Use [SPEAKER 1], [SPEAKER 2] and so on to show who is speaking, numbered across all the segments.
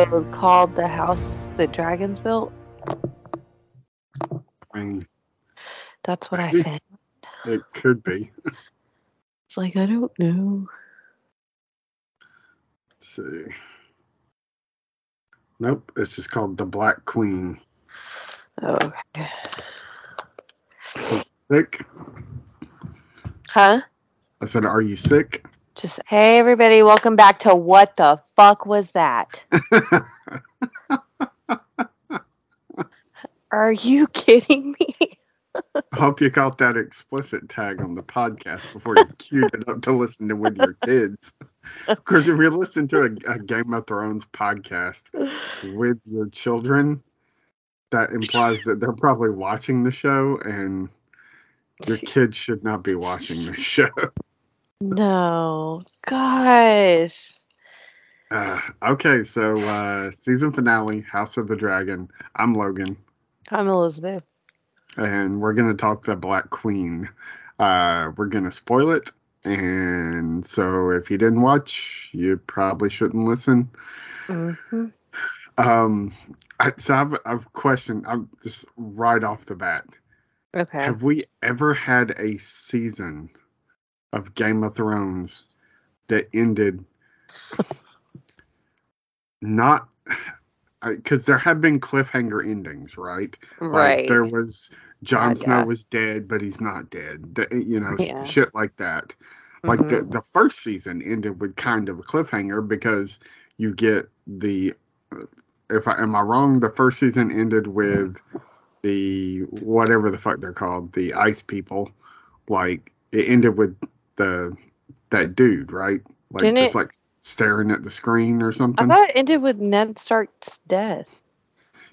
[SPEAKER 1] episode called The House the Dragons Built?
[SPEAKER 2] I mean,
[SPEAKER 1] That's what I found.
[SPEAKER 2] it could be.
[SPEAKER 1] It's like, I don't know.
[SPEAKER 2] Let's see. Nope, it's just called The Black Queen.
[SPEAKER 1] Oh, okay.
[SPEAKER 2] Sick?
[SPEAKER 1] Huh?
[SPEAKER 2] I said, Are you sick?
[SPEAKER 1] Just, hey, everybody, welcome back to What the Fuck Was That? Are you kidding me?
[SPEAKER 2] I hope you caught that explicit tag on the podcast before you queued it up to listen to with your kids. Because if you're listening to a, a Game of Thrones podcast with your children, that implies that they're probably watching the show, and your kids should not be watching the show.
[SPEAKER 1] No. Gosh.
[SPEAKER 2] Uh, okay, so uh, season finale, House of the Dragon. I'm Logan,
[SPEAKER 1] I'm Elizabeth.
[SPEAKER 2] and we're gonna talk the Black Queen. Uh, we're gonna spoil it, and so if you didn't watch, you probably shouldn't listen.
[SPEAKER 1] hmm
[SPEAKER 2] Um, I, so I've I've a question. I'm just right off the bat.
[SPEAKER 1] Okay.
[SPEAKER 2] Have we ever had a season of Game of Thrones that ended not because there have been cliffhanger endings, right?
[SPEAKER 1] right.
[SPEAKER 2] Like there was Jon Snow
[SPEAKER 1] yeah.
[SPEAKER 2] was dead, but he's not dead. The- you know,
[SPEAKER 1] Yeah.
[SPEAKER 2] shit like that. Like the
[SPEAKER 1] Mhm.
[SPEAKER 2] the first season ended with kind of a cliffhanger because you get the if I am I wrong, the first season ended with the whatever the fuck they're called, the ice people. Like it ended with the that dude, right? Like
[SPEAKER 1] Didn't
[SPEAKER 2] just
[SPEAKER 1] it-
[SPEAKER 2] like staring at the screen or something.
[SPEAKER 1] I thought it ended with Ned Stark's death.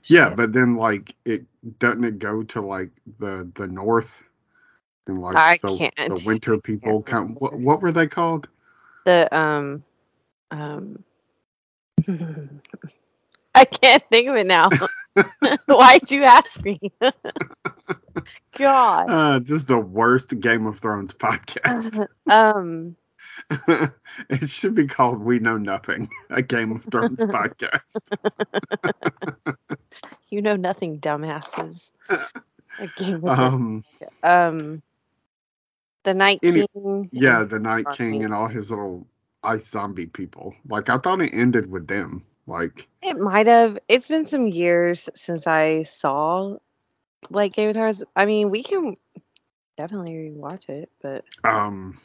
[SPEAKER 2] Yeah,
[SPEAKER 1] Shit.
[SPEAKER 2] but then like it doesn't it go to like the the north and like
[SPEAKER 1] I
[SPEAKER 2] the,
[SPEAKER 1] can't.
[SPEAKER 2] the winter people count what what were they called?
[SPEAKER 1] the um um I can't think of it now. Why'd you ask me? God.
[SPEAKER 2] Uh this is the worst Game of Thrones podcast.
[SPEAKER 1] um
[SPEAKER 2] it should be called We Know Nothing, a Game of Thrones podcast.
[SPEAKER 1] you know nothing, dumbasses. A game of
[SPEAKER 2] Um
[SPEAKER 1] um the Night
[SPEAKER 2] Any-
[SPEAKER 1] King.
[SPEAKER 2] yeah, the Night King
[SPEAKER 1] King.
[SPEAKER 2] and all his little ice zombie people. Like I thought it ended with them. Like
[SPEAKER 1] It might have. It's been some years since I saw like Game of Thrones. I mean, we can definitely rewatch it, but
[SPEAKER 2] Um,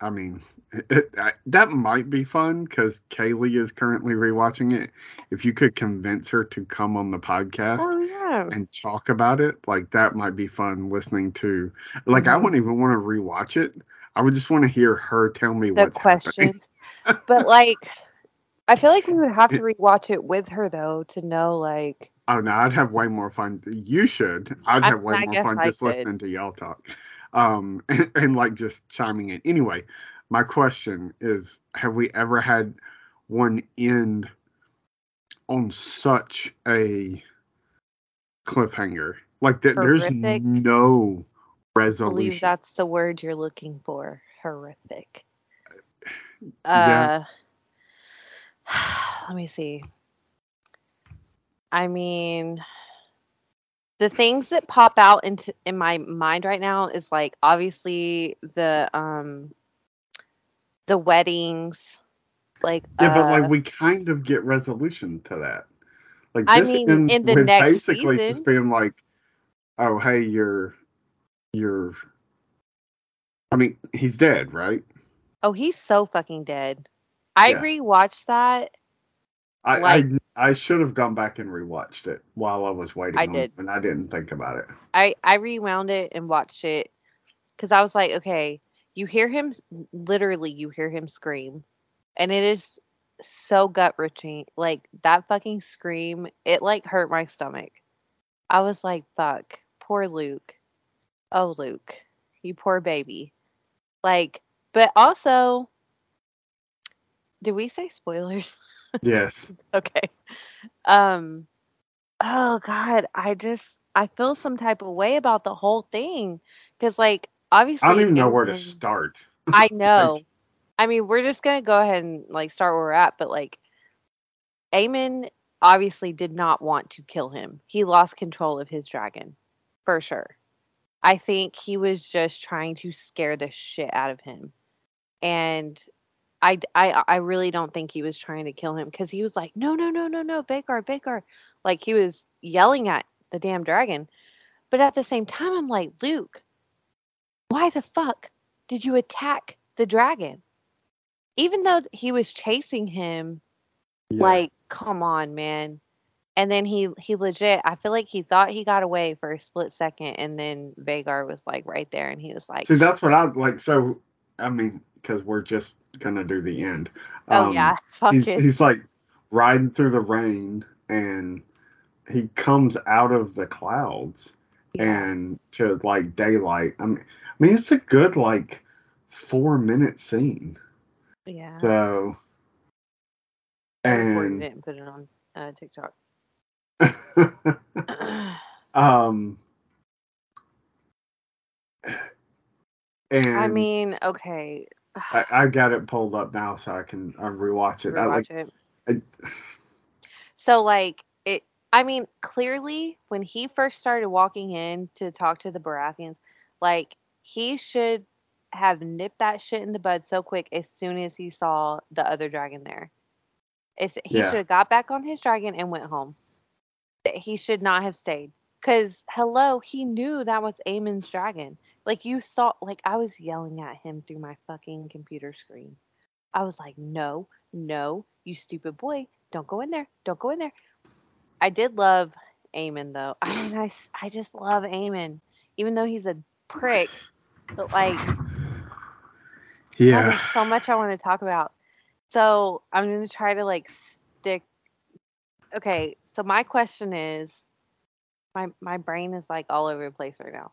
[SPEAKER 2] I mean, it, I, that might be fun because Kaylee is currently rewatching it. If you could convince her to come on the podcast
[SPEAKER 1] oh yeah,
[SPEAKER 2] and talk about it, like that might be fun listening to. Like, I
[SPEAKER 1] Mhm.
[SPEAKER 2] wouldn't even want to rewatch it. I would just want to hear her tell me
[SPEAKER 1] the
[SPEAKER 2] what's
[SPEAKER 1] questions. but like, I feel like we would have to rewatch it with her though to know like.
[SPEAKER 2] Oh no, I'd have way more fun. You should. I'd
[SPEAKER 1] I
[SPEAKER 2] have way
[SPEAKER 1] I
[SPEAKER 2] more fun
[SPEAKER 1] I
[SPEAKER 2] just
[SPEAKER 1] could.
[SPEAKER 2] listening to y'all talk, um, and, and like just chiming in. Anyway, my question is: Have we ever had one end on such a cliffhanger? Like that, there's no
[SPEAKER 1] I believe
[SPEAKER 2] resolution.
[SPEAKER 1] that's the word you're looking for. Horrific.
[SPEAKER 2] Yeah.
[SPEAKER 1] Uh, let me see. I mean, the things that pop out into in my mind right now is like obviously the um the weddings, like
[SPEAKER 2] Yeah, but
[SPEAKER 1] uh,
[SPEAKER 2] like we kind of get resolution to that. Like
[SPEAKER 1] I mean,
[SPEAKER 2] ends
[SPEAKER 1] in the
[SPEAKER 2] with
[SPEAKER 1] next
[SPEAKER 2] basically
[SPEAKER 1] season-
[SPEAKER 2] just being like, "Oh, hey, you're, you're." I mean, he's dead, right?
[SPEAKER 1] oh he's so fucking dead. I
[SPEAKER 2] Yeah.
[SPEAKER 1] rewatched that.
[SPEAKER 2] I
[SPEAKER 1] Like-
[SPEAKER 2] I, I should have gone back and rewatched it while I was waiting.
[SPEAKER 1] I did.
[SPEAKER 2] and I didn't think about it.
[SPEAKER 1] I I rewound it and watched it because I was like, okay, you hear him literally, you hear him scream, and it is so gut wrenching. Like that fucking scream, it like hurt my stomach. I was like, fuck, poor Luke. Oh, Luke, you poor baby. Like, but also, did we say spoilers?
[SPEAKER 2] Yes.
[SPEAKER 1] okay. Um oh god, I just I feel some type of way about the whole thing cuz like obviously
[SPEAKER 2] I don't even know where to start.
[SPEAKER 1] I know. I mean, we're just going to go ahead and like start where we're at, but like Aemond obviously did not want to kill him. He lost control of his dragon, for sure. I think he was just trying to scare the shit out of him. And I, I, I really don't think he was trying to kill him because he was like, no, no, no, no, no, Vhagar, Vhagar. Like he was yelling at the damn dragon. But at the same time, I'm like, Luke, why the fuck did you attack the dragon? Even though he was chasing him,
[SPEAKER 2] Yeah.
[SPEAKER 1] like, come on, man. And then he he legit, I feel like he thought he got away for a split second, and then Vhagar was like right there, and he was like,
[SPEAKER 2] See, that's what I like. So, I mean, because we're just gonna do the end.
[SPEAKER 1] "Oh
[SPEAKER 2] Um,
[SPEAKER 1] yeah, fuck
[SPEAKER 2] he's,
[SPEAKER 1] it."
[SPEAKER 2] he's like riding through the rain, and he comes out of the clouds
[SPEAKER 1] Yeah.
[SPEAKER 2] and to like daylight. I mean, I mean, it's a good like four minute scene.
[SPEAKER 1] yeah.
[SPEAKER 2] So, and
[SPEAKER 1] put it on uh, TikTok.
[SPEAKER 2] um, and
[SPEAKER 1] I mean, okay,
[SPEAKER 2] I, I got it pulled up now so I can uh, rewatch it. I like
[SPEAKER 1] it.
[SPEAKER 2] I-
[SPEAKER 1] So like it I mean, clearly when he first started walking in to talk to the Baratheons, like he should have nipped that shit in the bud so quick as soon as he saw the other dragon there. It's, he
[SPEAKER 2] Yeah.
[SPEAKER 1] should have got back on his dragon and went home. He should not have stayed. Cause hello, he knew that was Aemond's dragon. Like you saw like I was yelling at him through my fucking computer screen. I was like, no, no, you stupid boy. Don't go in there. Don't go in there. I did love Aemond though. I mean, I, I just love Aemond. Even though he's a prick. But like,
[SPEAKER 2] yeah,
[SPEAKER 1] there's so much I want to talk about. So I'm going to try to like stick. Okay. So my question is my, my brain is like all over the place right now.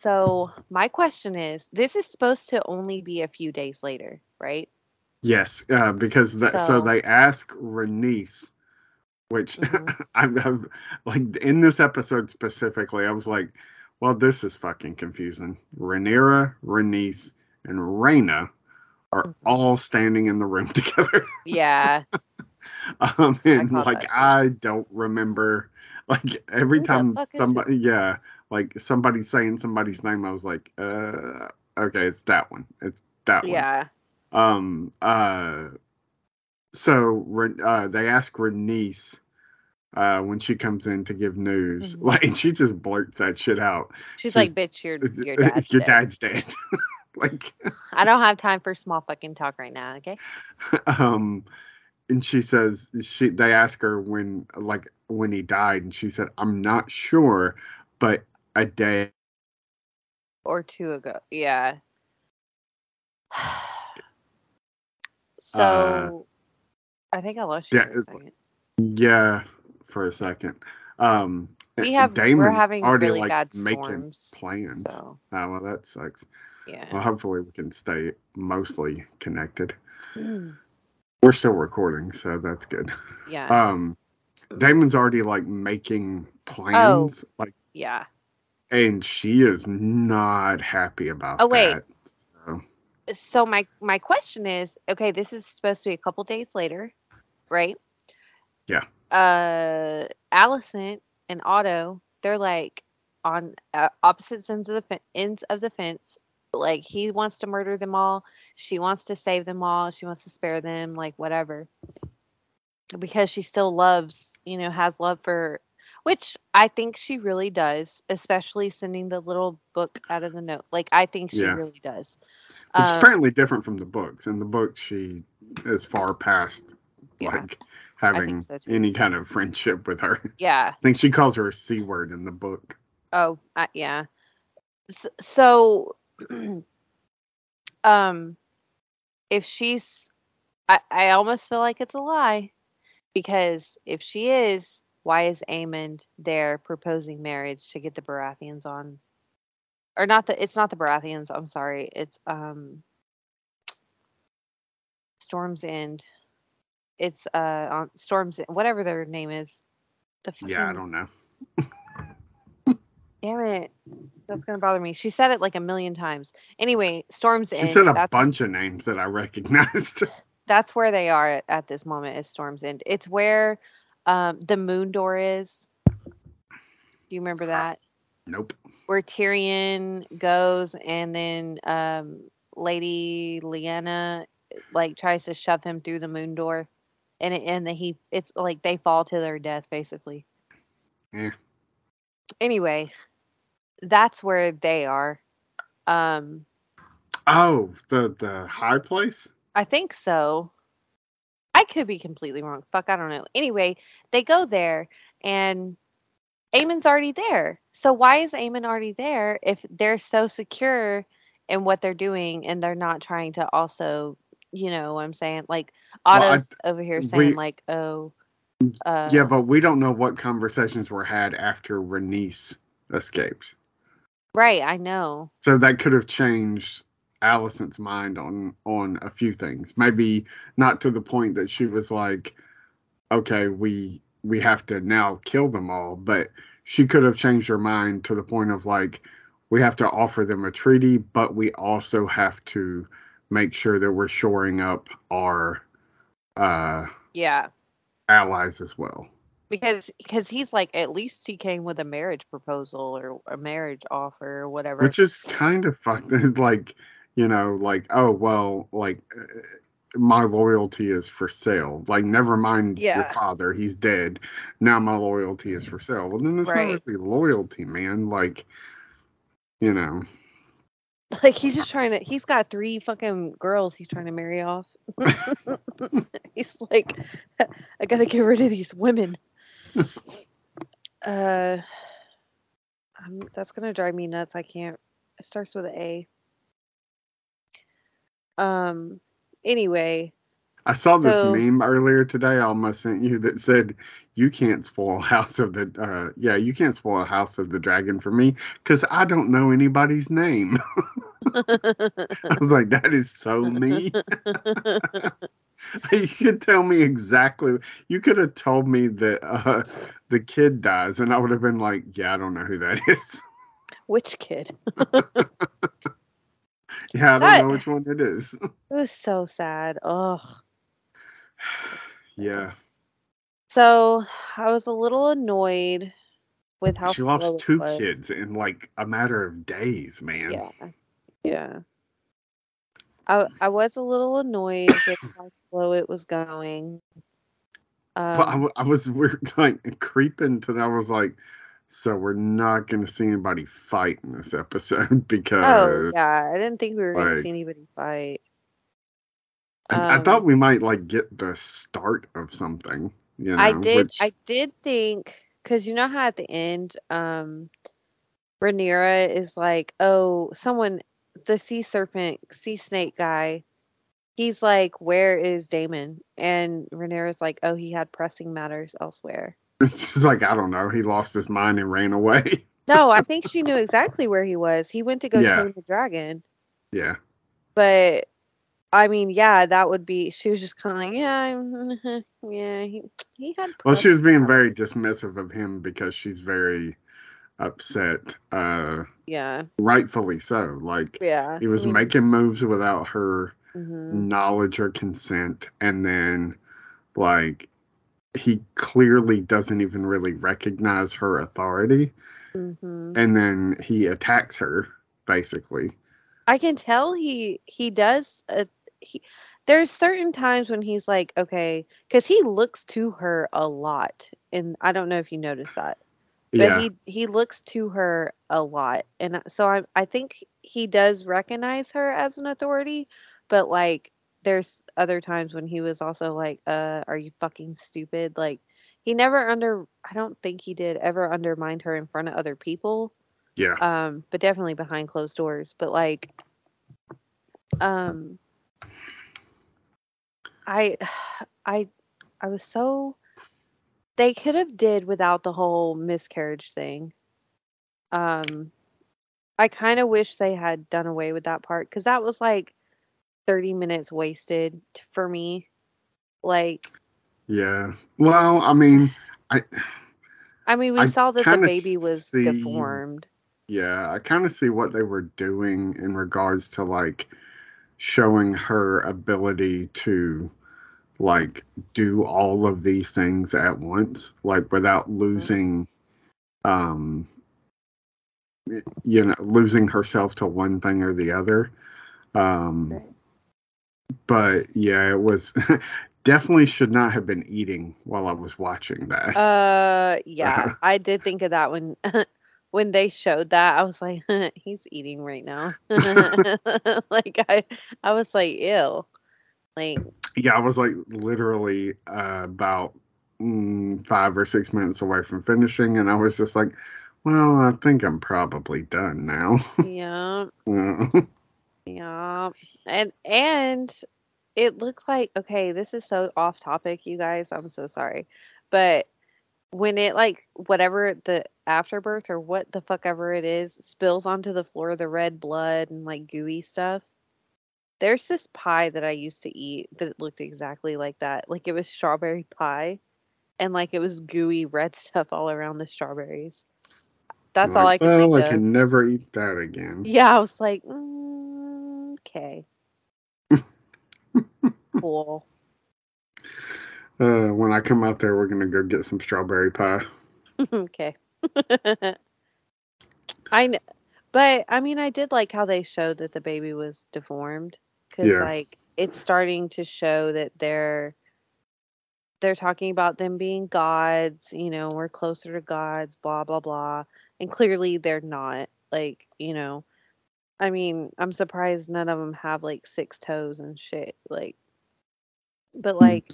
[SPEAKER 1] So my question is this is supposed to only be a few days later, right?
[SPEAKER 2] yes, uh, because that, so,
[SPEAKER 1] So-
[SPEAKER 2] they ask Rhaenys, which
[SPEAKER 1] Mhm.
[SPEAKER 2] I'm, I'm like in this episode specifically, I was like, well, this is fucking confusing. Rhaenyra, Rhaenys, and Rhaena are
[SPEAKER 1] Mhm.
[SPEAKER 2] all standing in the room together.
[SPEAKER 1] Yeah.
[SPEAKER 2] um, and
[SPEAKER 1] caught
[SPEAKER 2] like. I don't remember like every
[SPEAKER 1] Who
[SPEAKER 2] time somebody yeah like somebody saying somebody's name I was like uh okay it's that one it's that one
[SPEAKER 1] Yeah.
[SPEAKER 2] um uh so uh they ask Rhaenys uh when she comes in to give news
[SPEAKER 1] Mhm.
[SPEAKER 2] like and she just blurts that shit out
[SPEAKER 1] She's,
[SPEAKER 2] She's-
[SPEAKER 1] like, bitch, your your dad's
[SPEAKER 2] your
[SPEAKER 1] dead.
[SPEAKER 2] dad's dead like
[SPEAKER 1] I don't have time for small fucking talk right now. Okay.
[SPEAKER 2] um and she says she they ask her when like when he died and she said i'm not sure but a day
[SPEAKER 1] Or two ago. Yeah. so
[SPEAKER 2] Uh,
[SPEAKER 1] I think I lost you
[SPEAKER 2] yeah,
[SPEAKER 1] for a second.
[SPEAKER 2] yeah for a second um
[SPEAKER 1] We have we're having
[SPEAKER 2] already,
[SPEAKER 1] really
[SPEAKER 2] like,
[SPEAKER 1] bad
[SPEAKER 2] making
[SPEAKER 1] storms.
[SPEAKER 2] plans
[SPEAKER 1] So
[SPEAKER 2] oh well that sucks
[SPEAKER 1] yeah.
[SPEAKER 2] well hopefully we can stay mostly connected
[SPEAKER 1] Mm,
[SPEAKER 2] we're still recording so that's good
[SPEAKER 1] yeah.
[SPEAKER 2] um Daemon's already like making plans,
[SPEAKER 1] Oh.
[SPEAKER 2] plans like
[SPEAKER 1] yeah.
[SPEAKER 2] And she is not happy about
[SPEAKER 1] Oh, wait.
[SPEAKER 2] that so
[SPEAKER 1] So my my question is, okay, this is supposed to be a couple days later, right?
[SPEAKER 2] Yeah.
[SPEAKER 1] Uh, Alicent and Otto, they're like on uh, opposite ends of the fe- ends of the fence. Like he wants to murder them all, she wants to save them all, she wants to spare them, like whatever. Because she still loves, you know, has love for which I think she really does, especially sending the little book out of the note. Like I think she
[SPEAKER 2] Yeah.
[SPEAKER 1] really does.
[SPEAKER 2] It's
[SPEAKER 1] Um,
[SPEAKER 2] apparently different from the books. In the books, she is far past
[SPEAKER 1] Yeah,
[SPEAKER 2] like having
[SPEAKER 1] so,
[SPEAKER 2] any kind of friendship with her.
[SPEAKER 1] yeah.
[SPEAKER 2] I think she calls her a c word in the book.
[SPEAKER 1] Oh, uh, yeah. S- So, um, if she's, I, I almost feel like it's a lie because if she is, why is Aemond there proposing marriage to get the Baratheons on? Or not the, it's not the Baratheons, I'm sorry. It's, um, Storm's End. It's, uh, on Storm's, End, whatever their name is. The
[SPEAKER 2] Yeah, I don't know.
[SPEAKER 1] Damn it. That's gonna bother me. She said it like a million times. Anyway, Storm's
[SPEAKER 2] She
[SPEAKER 1] End.
[SPEAKER 2] She said a bunch of names that I recognized.
[SPEAKER 1] that's where they are at, at this moment is Storm's End. It's where um, the moon door is. Do you remember that?
[SPEAKER 2] Nope.
[SPEAKER 1] Where Tyrion goes and then um, Lady Lyanna like tries to shove him through the moon door, and it, and the, he it's like they fall to their death basically.
[SPEAKER 2] Yeah.
[SPEAKER 1] Anyway, that's where they are. Um,
[SPEAKER 2] Oh, the the high place.
[SPEAKER 1] I think so. I could be completely wrong. Fuck, I don't know. Anyway, they go there and Aemond's already there. So why is Aemond already there if they're so secure in what they're doing and they're not trying to also, you know, what I'm saying like
[SPEAKER 2] Well, I-
[SPEAKER 1] Otto's over here saying
[SPEAKER 2] we-
[SPEAKER 1] like, oh, uh,
[SPEAKER 2] yeah, but we don't know what conversations were had after Rhaenys escaped.
[SPEAKER 1] right, I know.
[SPEAKER 2] So that could have changed Alicent's mind on on a few things. Maybe not to the point that she was like, "Okay, we we have to now kill them all," but she could have changed her mind to the point of like, "We have to offer them a treaty, but we also have to make sure that we're shoring up our uh,
[SPEAKER 1] Yeah.
[SPEAKER 2] allies as well."
[SPEAKER 1] Because because he's like at least he came with a marriage proposal or a marriage offer or whatever.
[SPEAKER 2] which is kind of fucked. Like, you know, like, oh well, like uh, my loyalty is for sale. Like, never mind your father, he's dead. Now my loyalty is for sale. Well, then it's
[SPEAKER 1] Right.
[SPEAKER 2] not really loyalty, man. Like, you know,
[SPEAKER 1] Like he's just trying to. He's got three fucking girls he's trying to marry off. he's like, I gotta get rid of these women. uh, um, that's gonna drive me nuts. I can't. It starts with an A. Um. Anyway,
[SPEAKER 2] I saw this
[SPEAKER 1] So-
[SPEAKER 2] meme earlier today. I almost sent you that said, "You can't spoil House of the uh, yeah, you can't spoil House of the Dragon for me because I don't know anybody's name." I was like, "That is so me." you could tell me exactly. You could have told me that uh, the kid dies, and I would have been like, "Yeah, I don't know who that is."
[SPEAKER 1] which kid?
[SPEAKER 2] yeah, I don't
[SPEAKER 1] That-
[SPEAKER 2] know which one it is.
[SPEAKER 1] It was so sad. Ugh.
[SPEAKER 2] yeah,
[SPEAKER 1] So I was a little annoyed with how
[SPEAKER 2] she lost two
[SPEAKER 1] was.
[SPEAKER 2] kids in like a matter of days, man.
[SPEAKER 1] Yeah, yeah. I I was a little annoyed with how slow it was going. Um,
[SPEAKER 2] But I, w- I was we're like creeping to that. I was like, so we're not going to see anybody fight in this episode because
[SPEAKER 1] oh yeah, I didn't think we were gonna see anybody fight.
[SPEAKER 2] I, I
[SPEAKER 1] Um,
[SPEAKER 2] thought we might like get the start of something. You know,
[SPEAKER 1] I did.
[SPEAKER 2] which-
[SPEAKER 1] I did think because you know how at the end, um, Rhaenyra is like, "Oh, someone, the sea serpent, sea snake guy." He's like, "Where is Daemon?" And Rhaenyra's like, "Oh, he had pressing matters elsewhere."
[SPEAKER 2] She's like, I don't know. He lost his mind and ran away.
[SPEAKER 1] No, I think she knew exactly where he was. He went to go
[SPEAKER 2] Yeah.
[SPEAKER 1] tame the dragon.
[SPEAKER 2] yeah.
[SPEAKER 1] But I mean, yeah, that would be. She was just kind of like, yeah, yeah. He he had.
[SPEAKER 2] Well, she was being very dismissive of him because she's very upset. Uh,
[SPEAKER 1] Yeah,
[SPEAKER 2] rightfully so. Like
[SPEAKER 1] yeah.
[SPEAKER 2] he was making moves without her
[SPEAKER 1] mhm.
[SPEAKER 2] knowledge or consent, and then like he clearly doesn't even really recognize her authority,
[SPEAKER 1] Mhm.
[SPEAKER 2] and then he attacks her basically.
[SPEAKER 1] I can tell he he does. Uh, he there's certain times when he's like, okay, because he looks to her a lot, and I don't know if you noticed that, but
[SPEAKER 2] yeah,
[SPEAKER 1] he he looks to her a lot, and so I I think he does recognize her as an authority, but like there's other times when he was also like, uh, are you fucking stupid? Like he never under I don't think he did ever undermine her in front of other people
[SPEAKER 2] yeah.
[SPEAKER 1] um but definitely behind closed doors but like um i i i was so they could have did without the whole miscarriage thing um i kind of wish they had done away with that part because that was like 30 minutes wasted t- for me like
[SPEAKER 2] Yeah. Well, I mean, I
[SPEAKER 1] i mean we
[SPEAKER 2] I
[SPEAKER 1] saw that the baby was
[SPEAKER 2] see-
[SPEAKER 1] deformed
[SPEAKER 2] yeah, I kind of see what they were doing in regards to like showing her ability to like do all of these things at once, like without losing, um, you know, losing herself to one thing or the other. Um, but yeah, it was definitely should not have been eating while I was watching that.
[SPEAKER 1] Uh, yeah, I did think of that when when they showed that. I was like, he's eating right now. like I, I was like, ew. Like
[SPEAKER 2] yeah, I was like literally uh, about mm, five or six minutes away from finishing, and I was just like, well, I think I'm probably done now.
[SPEAKER 1] yeah.
[SPEAKER 2] Yeah.
[SPEAKER 1] Yeah. And and it looks like okay, this is so off topic, you guys. I'm so sorry. But when it like whatever the afterbirth or what the fuck ever it is spills onto the floor, the red blood and like gooey stuff. There's this pie that I used to eat that looked exactly like that. Like it was strawberry pie and like it was gooey red stuff all around the strawberries. That's all I
[SPEAKER 2] Like,
[SPEAKER 1] could
[SPEAKER 2] well, I
[SPEAKER 1] of.
[SPEAKER 2] can never eat that again.
[SPEAKER 1] Yeah, I was like, mm, okay. cool.
[SPEAKER 2] Uh, when I come out there, we're gonna go get some strawberry pie.
[SPEAKER 1] okay. I kn- but I mean, I did like how they showed that the baby was deformed because
[SPEAKER 2] Yeah.
[SPEAKER 1] like it's starting to show that they're they're talking about them being gods. You know, we're closer to gods. Blah blah blah. And clearly they're not. Like you know, I mean, I'm surprised none of them have like six toes and shit. Like, but like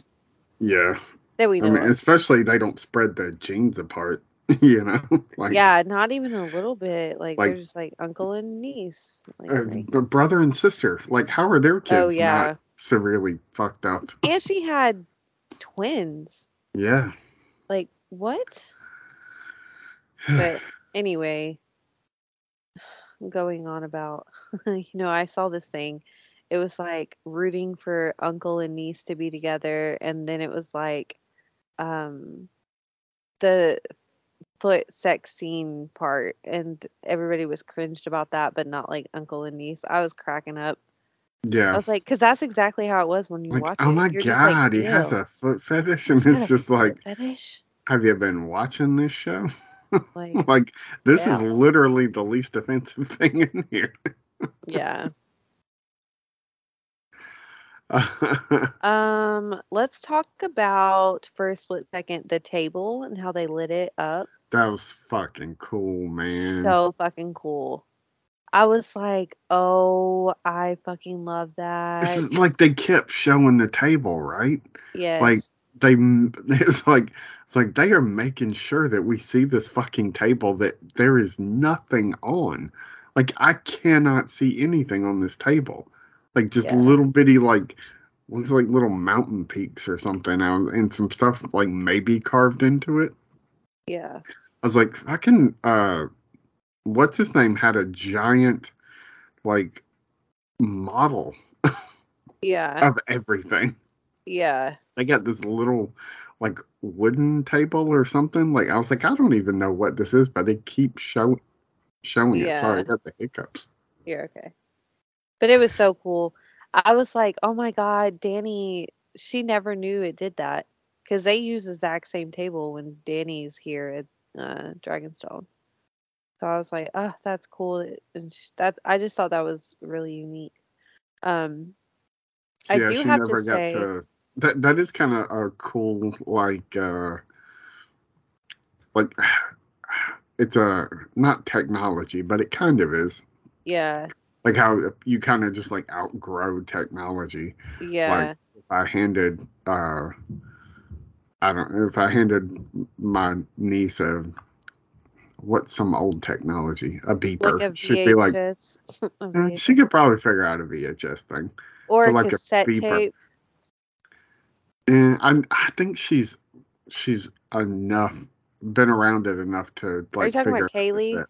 [SPEAKER 2] Yeah,
[SPEAKER 1] that we
[SPEAKER 2] Hmm. I mean,
[SPEAKER 1] of.
[SPEAKER 2] especially they don't spread the genes apart. You know, like
[SPEAKER 1] yeah, not even a little bit. Like,
[SPEAKER 2] like-
[SPEAKER 1] they're just like uncle and niece. Like,
[SPEAKER 2] uh,
[SPEAKER 1] like-
[SPEAKER 2] brother and sister. Like, how are their kids
[SPEAKER 1] Oh, yeah.
[SPEAKER 2] not severely fucked up?
[SPEAKER 1] and she had twins.
[SPEAKER 2] Yeah.
[SPEAKER 1] Like what? But anyway, going on about you know, I saw this thing. It was like rooting for uncle and niece to be together and then it was like um the foot sex scene part and everybody was cringed about that but not like uncle and niece. I was cracking up.
[SPEAKER 2] Yeah, I
[SPEAKER 1] was like cuz that's exactly how it was when you
[SPEAKER 2] Like,
[SPEAKER 1] watch
[SPEAKER 2] oh my
[SPEAKER 1] You're just like,
[SPEAKER 2] god, he has a foot fetish, and it's just like,
[SPEAKER 1] fetish.
[SPEAKER 2] have you been watching this show?
[SPEAKER 1] Like
[SPEAKER 2] like, this
[SPEAKER 1] Yeah.
[SPEAKER 2] is literally the least offensive thing in here.
[SPEAKER 1] yeah. Um, let's talk about for a split second the table and how they lit it up.
[SPEAKER 2] that was fucking cool, man.
[SPEAKER 1] So fucking cool. I was like, oh, I fucking love
[SPEAKER 2] This
[SPEAKER 1] that.
[SPEAKER 2] is like they kept showing the table, right?
[SPEAKER 1] Yes.
[SPEAKER 2] like, They it's like it's like they are making sure that we see this fucking table that there is nothing on. Like I cannot see anything on this table. Like just
[SPEAKER 1] Yeah.
[SPEAKER 2] little bitty like looks like little mountain peaks or something and some stuff like maybe carved into it.
[SPEAKER 1] yeah.
[SPEAKER 2] I was like, I can uh what's his name had a giant like model
[SPEAKER 1] Yeah.
[SPEAKER 2] of everything.
[SPEAKER 1] Yeah.
[SPEAKER 2] They got this little like wooden table or something. Like I was like, I don't even know what this is, but they keep show showing it. Sorry, I got the hiccups.
[SPEAKER 1] You're okay. But it was so cool. I was like, oh my God, Dany, she never knew it did that. Because they use the exact same table when Dany's here at uh, Dragonstone. So I was like, oh, that's cool. And sh- that I just thought that was really unique. Um, I
[SPEAKER 2] yeah,
[SPEAKER 1] do
[SPEAKER 2] she
[SPEAKER 1] have
[SPEAKER 2] never
[SPEAKER 1] to
[SPEAKER 2] got
[SPEAKER 1] say,
[SPEAKER 2] to that that is kind of a cool like uh like it's a not technology, but it kind of is.
[SPEAKER 1] yeah,
[SPEAKER 2] Like how you kind of just like outgrow technology.
[SPEAKER 1] yeah,
[SPEAKER 2] if I handed uh I don't know if I handed my niece a what's some old technology? A beeper.
[SPEAKER 1] Like a
[SPEAKER 2] she'd be like "Eh, she could probably figure out a VHS thing
[SPEAKER 1] or a
[SPEAKER 2] like a
[SPEAKER 1] cassette
[SPEAKER 2] beeper.
[SPEAKER 1] tape.
[SPEAKER 2] and I I think she's she's enough been around it enough to like
[SPEAKER 1] Are you talking about Kaylee?
[SPEAKER 2] that-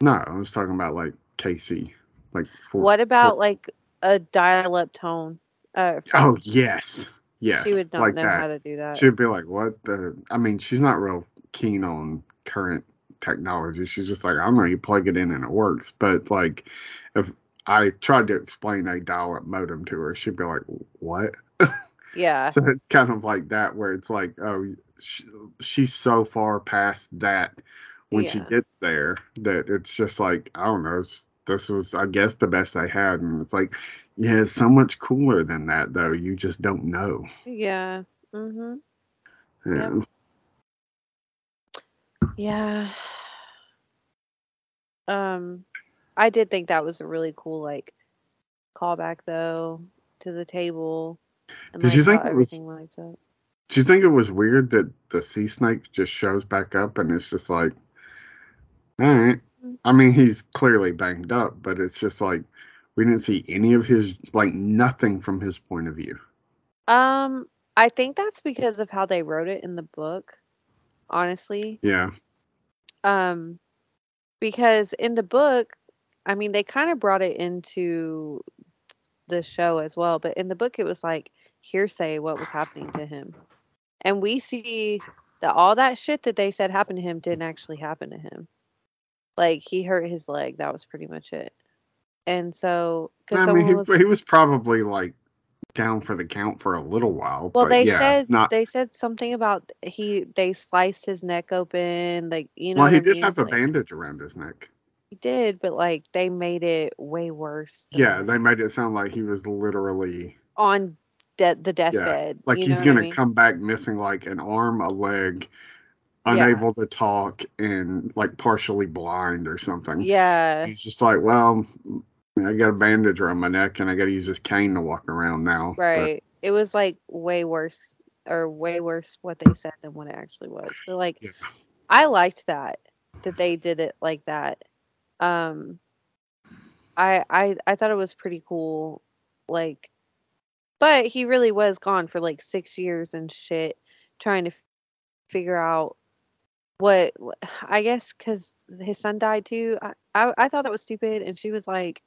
[SPEAKER 2] no I was talking about like Casey like for,
[SPEAKER 1] What about like a dial-up tone? Uh,
[SPEAKER 2] oh yes yes
[SPEAKER 1] she would not
[SPEAKER 2] like
[SPEAKER 1] know
[SPEAKER 2] that
[SPEAKER 1] how to do that.
[SPEAKER 2] She'd be like, "What the?" I mean, she's not real keen on current technology. She's just like, "I don't know. You plug it in and it works." But like, if I tried to explain a dial-up modem to her. She'd be like, "What?"
[SPEAKER 1] Yeah.
[SPEAKER 2] So it's kind of like that, where it's like, oh, she, she's so far past that when she gets there that it's just like, I don't know. This was, I guess, the best I had, and it's like, yeah, it's so much cooler than that, though. You just don't know.
[SPEAKER 1] Yeah. Mhm.
[SPEAKER 2] Yeah.
[SPEAKER 1] Yeah. Um I did think that was a really cool like callback though to the table and
[SPEAKER 2] Did
[SPEAKER 1] like
[SPEAKER 2] you think it was-. Do you think it was weird that the sea snake just shows back up and it's just like, all right. I mean, he's clearly banged up, but it's just like we didn't see any of his, like nothing from his point of view.
[SPEAKER 1] Um I think that's because of how they wrote it in the book. Honestly.
[SPEAKER 2] Yeah.
[SPEAKER 1] Um because in the book, I mean they kind of brought it into the show as well, but in the book it was like hearsay what was happening to him. And we see that all that shit that they said happened to him didn't actually happen to him. Like he hurt his leg, that was pretty much it. And so
[SPEAKER 2] I mean,
[SPEAKER 1] was
[SPEAKER 2] he, he was probably like down for the count for a little while.
[SPEAKER 1] Well,
[SPEAKER 2] but
[SPEAKER 1] they
[SPEAKER 2] yeah,
[SPEAKER 1] said
[SPEAKER 2] not.
[SPEAKER 1] they said something about he they sliced his neck open, like you know.
[SPEAKER 2] well, he did
[SPEAKER 1] mean?
[SPEAKER 2] have a bandage around his neck.
[SPEAKER 1] Did, but like they made it way worse.
[SPEAKER 2] Yeah, they made it sound like he was literally
[SPEAKER 1] on de- the deathbed.
[SPEAKER 2] like
[SPEAKER 1] you
[SPEAKER 2] he's gonna
[SPEAKER 1] I mean?
[SPEAKER 2] come back missing like an arm, a leg,
[SPEAKER 1] Yeah.
[SPEAKER 2] unable to talk, and like partially blind or something.
[SPEAKER 1] Yeah,
[SPEAKER 2] He's just like, well, I got a bandage around my neck, and I got to use this cane to walk around now. But,
[SPEAKER 1] right. It was like way worse, or way worse what they said than what it actually was. But like,
[SPEAKER 2] Yeah.
[SPEAKER 1] I liked that that they did it like that. Um, I I I thought it was pretty cool. Like, but he really was gone for like six years and shit, trying to f- figure out what I guess because his son died too. I, I I thought that was stupid, and she was like,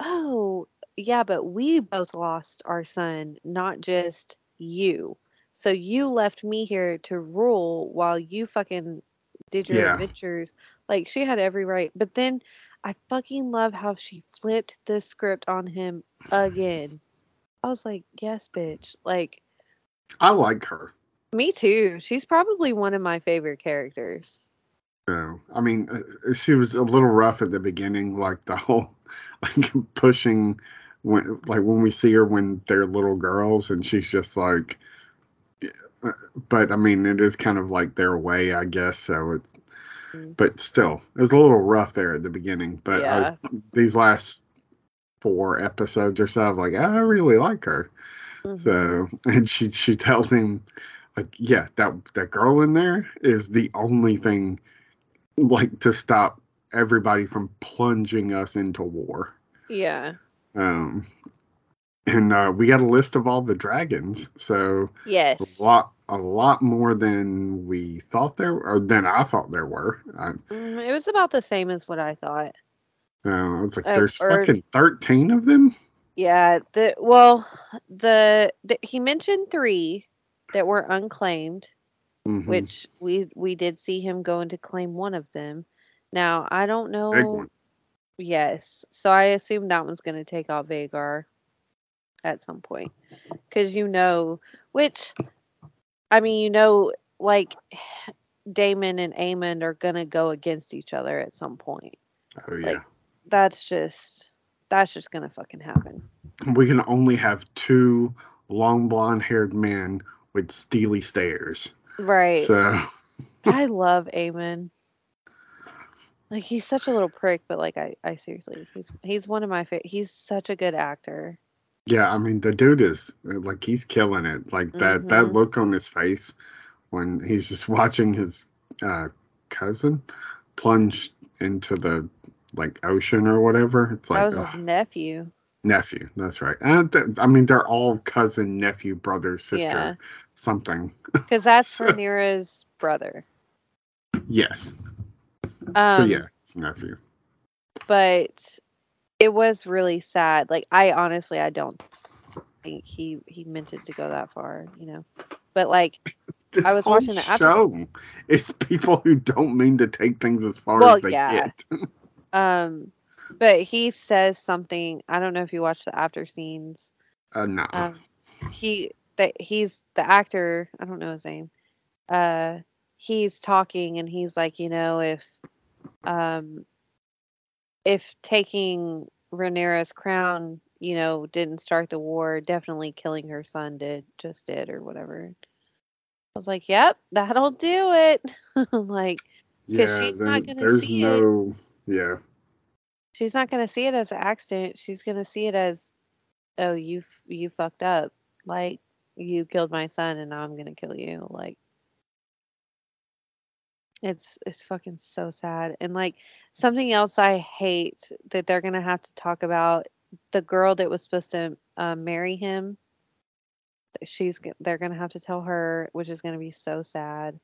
[SPEAKER 1] "Oh, yeah, but we both lost our son, not just you. So you left me here to rule while you fucking did your
[SPEAKER 2] Yeah.
[SPEAKER 1] adventures." Like she had every right, but then I fucking love how she flipped the script on him again. I was like, "Yes, bitch." Like
[SPEAKER 2] I like her.
[SPEAKER 1] me too. She's probably one of my favorite characters.
[SPEAKER 2] So, I mean, uh, she was a little rough at the beginning, like the whole like pushing when like when we see her when they're little girls, and she's just like. uh, But I mean, it is kind of like their way, I guess. So it's. But still, it was a little rough there at the beginning. But
[SPEAKER 1] yeah.
[SPEAKER 2] I, these last four episodes or so, I'm like, I really like her.
[SPEAKER 1] Mhm.
[SPEAKER 2] So, and she she tells him, like, yeah, that that girl in there is the only thing, like, to stop everybody from plunging us into war.
[SPEAKER 1] yeah.
[SPEAKER 2] Um, and uh, we got a list of all the dragons, so
[SPEAKER 1] Yes.
[SPEAKER 2] a lot a lot more than we thought there or than I thought there were. I,
[SPEAKER 1] Mm, it was about the same as what I thought.
[SPEAKER 2] uh, it's like
[SPEAKER 1] Uh,
[SPEAKER 2] there's
[SPEAKER 1] or-
[SPEAKER 2] fucking thirteen of them.
[SPEAKER 1] Yeah, the well, the, the he mentioned three that were unclaimed,
[SPEAKER 2] Mhm.
[SPEAKER 1] which we we did see him going to claim one of them. Now I don't know. Yes, so I assume that one's going to take out Vhagar at some point, because you know, which I mean, you know, like Daemon and Aemond are to go against each other at some point.
[SPEAKER 2] Oh yeah.
[SPEAKER 1] That's just that's just to fucking happen.
[SPEAKER 2] we can only have two long blonde haired men with steely stares.
[SPEAKER 1] Right.
[SPEAKER 2] So
[SPEAKER 1] I love Aemond. Like he's such a little prick, but like I, I seriously, he's he's one of my favorite. He's such a good actor.
[SPEAKER 2] Yeah, I mean the dude is like he's killing it. Like that that
[SPEAKER 1] Mhm.
[SPEAKER 2] look on his face when he's just watching his uh, cousin plunge into the like ocean or whatever. It's like that
[SPEAKER 1] was
[SPEAKER 2] ugh,
[SPEAKER 1] his nephew.
[SPEAKER 2] nephew. That's right. And th- I mean they're all cousin, nephew, brother, sister,
[SPEAKER 1] Yeah.
[SPEAKER 2] something.
[SPEAKER 1] Because that's
[SPEAKER 2] So-
[SPEAKER 1] Rhaenyra's brother.
[SPEAKER 2] Yes.
[SPEAKER 1] Um,
[SPEAKER 2] so yeah, it's nephew.
[SPEAKER 1] But it was really sad. Like I honestly, I don't think he he meant it to go that far. You know. But like,
[SPEAKER 2] This
[SPEAKER 1] I was watching the
[SPEAKER 2] show. It's people who don't mean to take things as far
[SPEAKER 1] Well,
[SPEAKER 2] as they
[SPEAKER 1] yeah.
[SPEAKER 2] get.
[SPEAKER 1] um, but he says something. I don't know if you watched the after scenes.
[SPEAKER 2] Uh, no.
[SPEAKER 1] Um, he that he's the actor. I don't know his name. Uh, he's talking and he's like, you know, if um, if taking Rhaenyra's crown, you know, didn't start the war, definitely killing her son did, just did, or whatever. I was like, yep, that'll do it. like,
[SPEAKER 2] yeah,
[SPEAKER 1] she's not gonna
[SPEAKER 2] there's
[SPEAKER 1] see it.
[SPEAKER 2] Yeah.
[SPEAKER 1] she's not gonna see it as an accident. She's gonna see it as, oh, you you fucked up. Like, you killed my son, and now I'm gonna kill you. Like, it's it's fucking so sad. And like something else I hate that they're gonna have to talk about the girl that was supposed to uh, marry him. She's they're gonna have to tell her, which is gonna be so sad.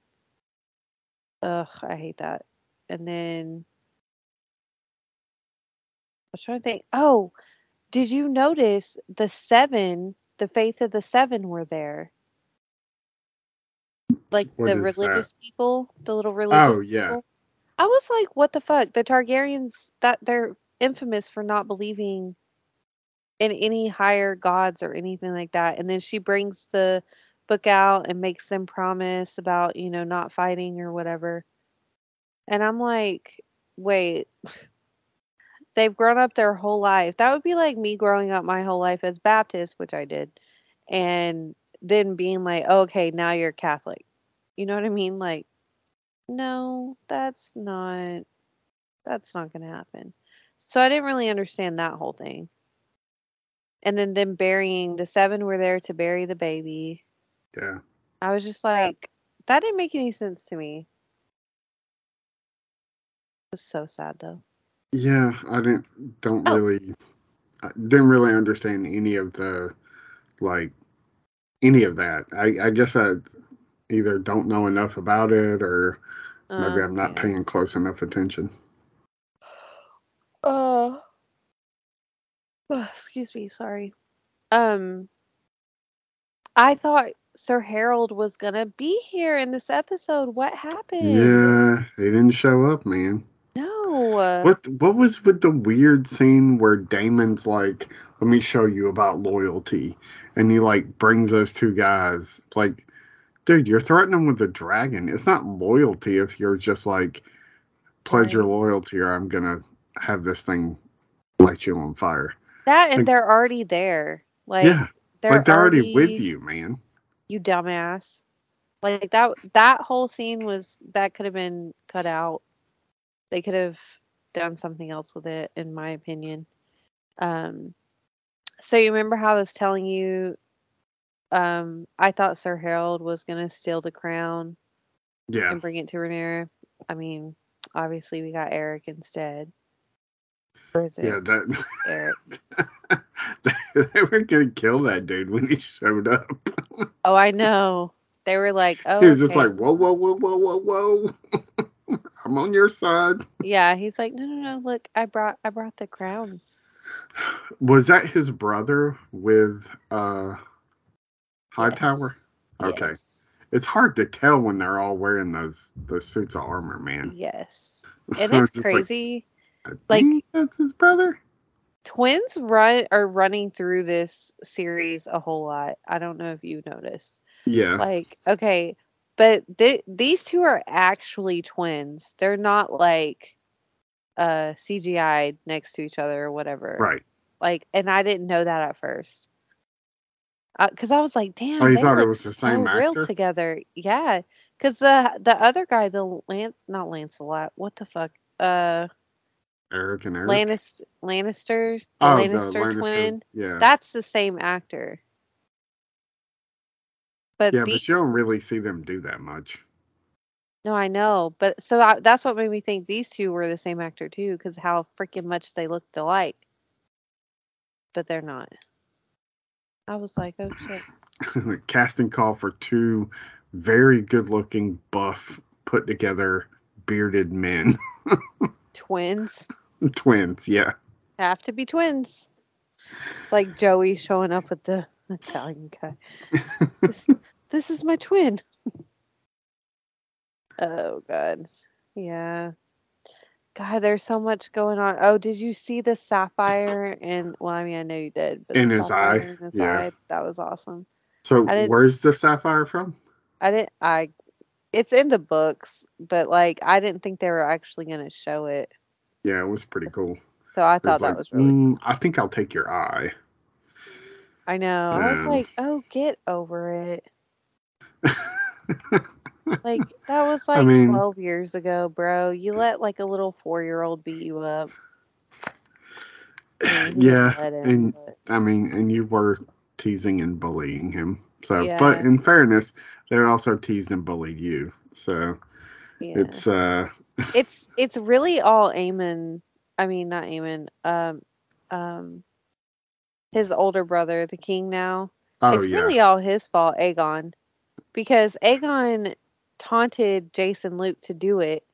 [SPEAKER 1] Ugh, I hate that. And then I was trying to think. Oh, did you notice the seven? The faith of the seven were there. Like
[SPEAKER 2] What
[SPEAKER 1] the
[SPEAKER 2] is that?
[SPEAKER 1] religious people, the little oh, religious
[SPEAKER 2] Oh, yeah.
[SPEAKER 1] people. I was like, what the fuck? The Targaryens that they're infamous for not believing in any higher gods or anything like that. And then she brings the book out and makes them promise about, you know, not fighting or whatever. And I'm like, wait, they've grown up their whole life. That would be like me growing up my whole life as Baptist, which I did, and then being like, oh, okay, now you're Catholic. You know what I mean? Like, no, that's not that's not gonna happen. So I didn't really understand that whole thing. And then them burying the seven were there to bury the baby.
[SPEAKER 2] Yeah.
[SPEAKER 1] I was just like, that didn't make any sense to me. It was so sad though.
[SPEAKER 2] Yeah, I didn't don't
[SPEAKER 1] Oh.
[SPEAKER 2] really I didn't really understand any of the like any of that. I I guess I either don't know enough about it or maybe
[SPEAKER 1] Um,
[SPEAKER 2] I'm not
[SPEAKER 1] yeah.
[SPEAKER 2] paying close enough attention.
[SPEAKER 1] Uh, ugh, excuse me, sorry. Um, I thought Sir Harold was gonna be here in this episode. What happened?
[SPEAKER 2] Yeah, he didn't show up, man.
[SPEAKER 1] No.
[SPEAKER 2] What what was with the weird scene where Daemon's like, "Let me show you about loyalty," and he like brings those two guys. Like, dude, you're threatening with a dragon. It's not loyalty if you're just like, pledge your loyalty, or I'm gonna have this thing light you on fire.
[SPEAKER 1] That and
[SPEAKER 2] like-
[SPEAKER 1] they're already there. Like
[SPEAKER 2] yeah,
[SPEAKER 1] they're,
[SPEAKER 2] like they're already with you, man.
[SPEAKER 1] You dumbass. Like that that whole scene was that could have been cut out. They could have done something else with it in my opinion. Um so you remember how I was telling you um I thought Sir Harold was going to steal the crown
[SPEAKER 2] Yeah,
[SPEAKER 1] and bring it to Rhaenyra. I mean, obviously we got Eric instead. Or is it
[SPEAKER 2] yeah. That
[SPEAKER 1] Eric?
[SPEAKER 2] they were gonna kill that dude when he showed up.
[SPEAKER 1] Oh, I know. They were like, "Oh,
[SPEAKER 2] he was just like, "Whoa, whoa, whoa, whoa, whoa, whoa! I'm on your side."
[SPEAKER 1] Yeah, he's like, no, no, no. Look, I brought, I brought the crown.
[SPEAKER 2] Was that his brother with uh Hightower?
[SPEAKER 1] Yes.
[SPEAKER 2] Okay.
[SPEAKER 1] Yes.
[SPEAKER 2] It's hard to tell when they're all wearing those those suits of armor, man.
[SPEAKER 1] Yes. And it's
[SPEAKER 2] like,
[SPEAKER 1] crazy. Like-
[SPEAKER 2] think that's his brother.
[SPEAKER 1] Twins run are running through this series a whole lot. I don't know if you noticed.
[SPEAKER 2] Yeah.
[SPEAKER 1] Like, okay, but th- these two are actually twins. They're not like uh CGI next to each other or whatever.
[SPEAKER 2] right.
[SPEAKER 1] Like, and I didn't know that at first. Because I was like, damn,
[SPEAKER 2] Oh, you
[SPEAKER 1] they
[SPEAKER 2] thought it was the
[SPEAKER 1] so
[SPEAKER 2] same
[SPEAKER 1] real
[SPEAKER 2] actor?
[SPEAKER 1] together. Yeah, because the the other guy, the Lance, not Lancelot. What the fuck? Uh,
[SPEAKER 2] Eric and Eric.
[SPEAKER 1] Lannister, Lannisters, the
[SPEAKER 2] oh,
[SPEAKER 1] Lannister,
[SPEAKER 2] the Lannister.
[SPEAKER 1] twin.
[SPEAKER 2] Yeah.
[SPEAKER 1] That's the same actor. But
[SPEAKER 2] yeah,
[SPEAKER 1] these,
[SPEAKER 2] but you don't really see them do that much.
[SPEAKER 1] no, I know, but so I, that's what made me think these two were the same actor too, because how freaking much they looked alike. But they're not. I was like, oh shit.
[SPEAKER 2] Casting call for two very good looking, buff, put together, bearded men.
[SPEAKER 1] Twins
[SPEAKER 2] Twins, yeah.
[SPEAKER 1] have to be twins. It's like Joey showing up with the Italian guy. This, this is my twin. oh god. Yeah. God, there's so much going on. Oh, did you see the sapphire? And well, I mean, I know you did, but
[SPEAKER 2] In his eye,
[SPEAKER 1] in his
[SPEAKER 2] yeah.
[SPEAKER 1] eye, that was awesome.
[SPEAKER 2] So where's the sapphire from?
[SPEAKER 1] I didn't. I. It's in the books, but like I didn't think they were actually gonna show it.
[SPEAKER 2] Yeah, it was pretty cool.
[SPEAKER 1] So I thought that
[SPEAKER 2] like,
[SPEAKER 1] was really.
[SPEAKER 2] "Mm, I think I'll take your eye.
[SPEAKER 1] I know. I was like, oh, get over it. Like that was like
[SPEAKER 2] mean-
[SPEAKER 1] 12 years ago, bro. You let like a little four year old beat you up. I mean,
[SPEAKER 2] yeah,
[SPEAKER 1] him,
[SPEAKER 2] and
[SPEAKER 1] but-
[SPEAKER 2] I mean, and you were teasing and bullying him. So,
[SPEAKER 1] Yeah.
[SPEAKER 2] but in fairness, they're also teased and bullied you. So
[SPEAKER 1] yeah.
[SPEAKER 2] it's uh,
[SPEAKER 1] it's it's really all Aemond. I mean, not Aemond. Um, um, his older brother, the king now.
[SPEAKER 2] oh
[SPEAKER 1] it's
[SPEAKER 2] yeah,
[SPEAKER 1] really all his fault, Aegon, because Aegon taunted Jason Luke to do it,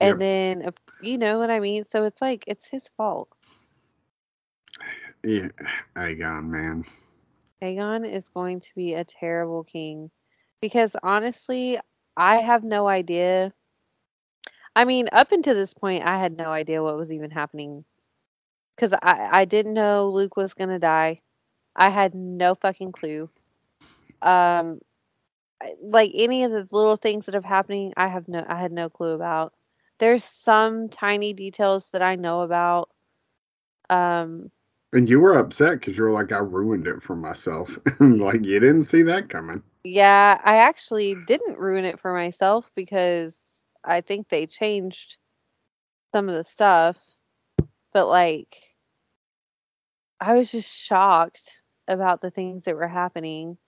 [SPEAKER 1] and
[SPEAKER 2] Yep.
[SPEAKER 1] then you know what I mean. So it's like it's his fault.
[SPEAKER 2] yeah, Aegon, man.
[SPEAKER 1] Aegon is going to be a terrible king because honestly, I have no idea. I mean, up until this point, I had no idea what was even happening because I, I didn't know Luke was going to die. I had no fucking clue. Um, like any of the little things that have happening, I have no, I had no clue about. There's some tiny details that I know about. Um,
[SPEAKER 2] And you were upset because you were like, I ruined it for myself. like you didn't see that coming.
[SPEAKER 1] Yeah, I actually didn't ruin it for myself because I think they changed some of the stuff. But like I was just shocked about the things that were happening.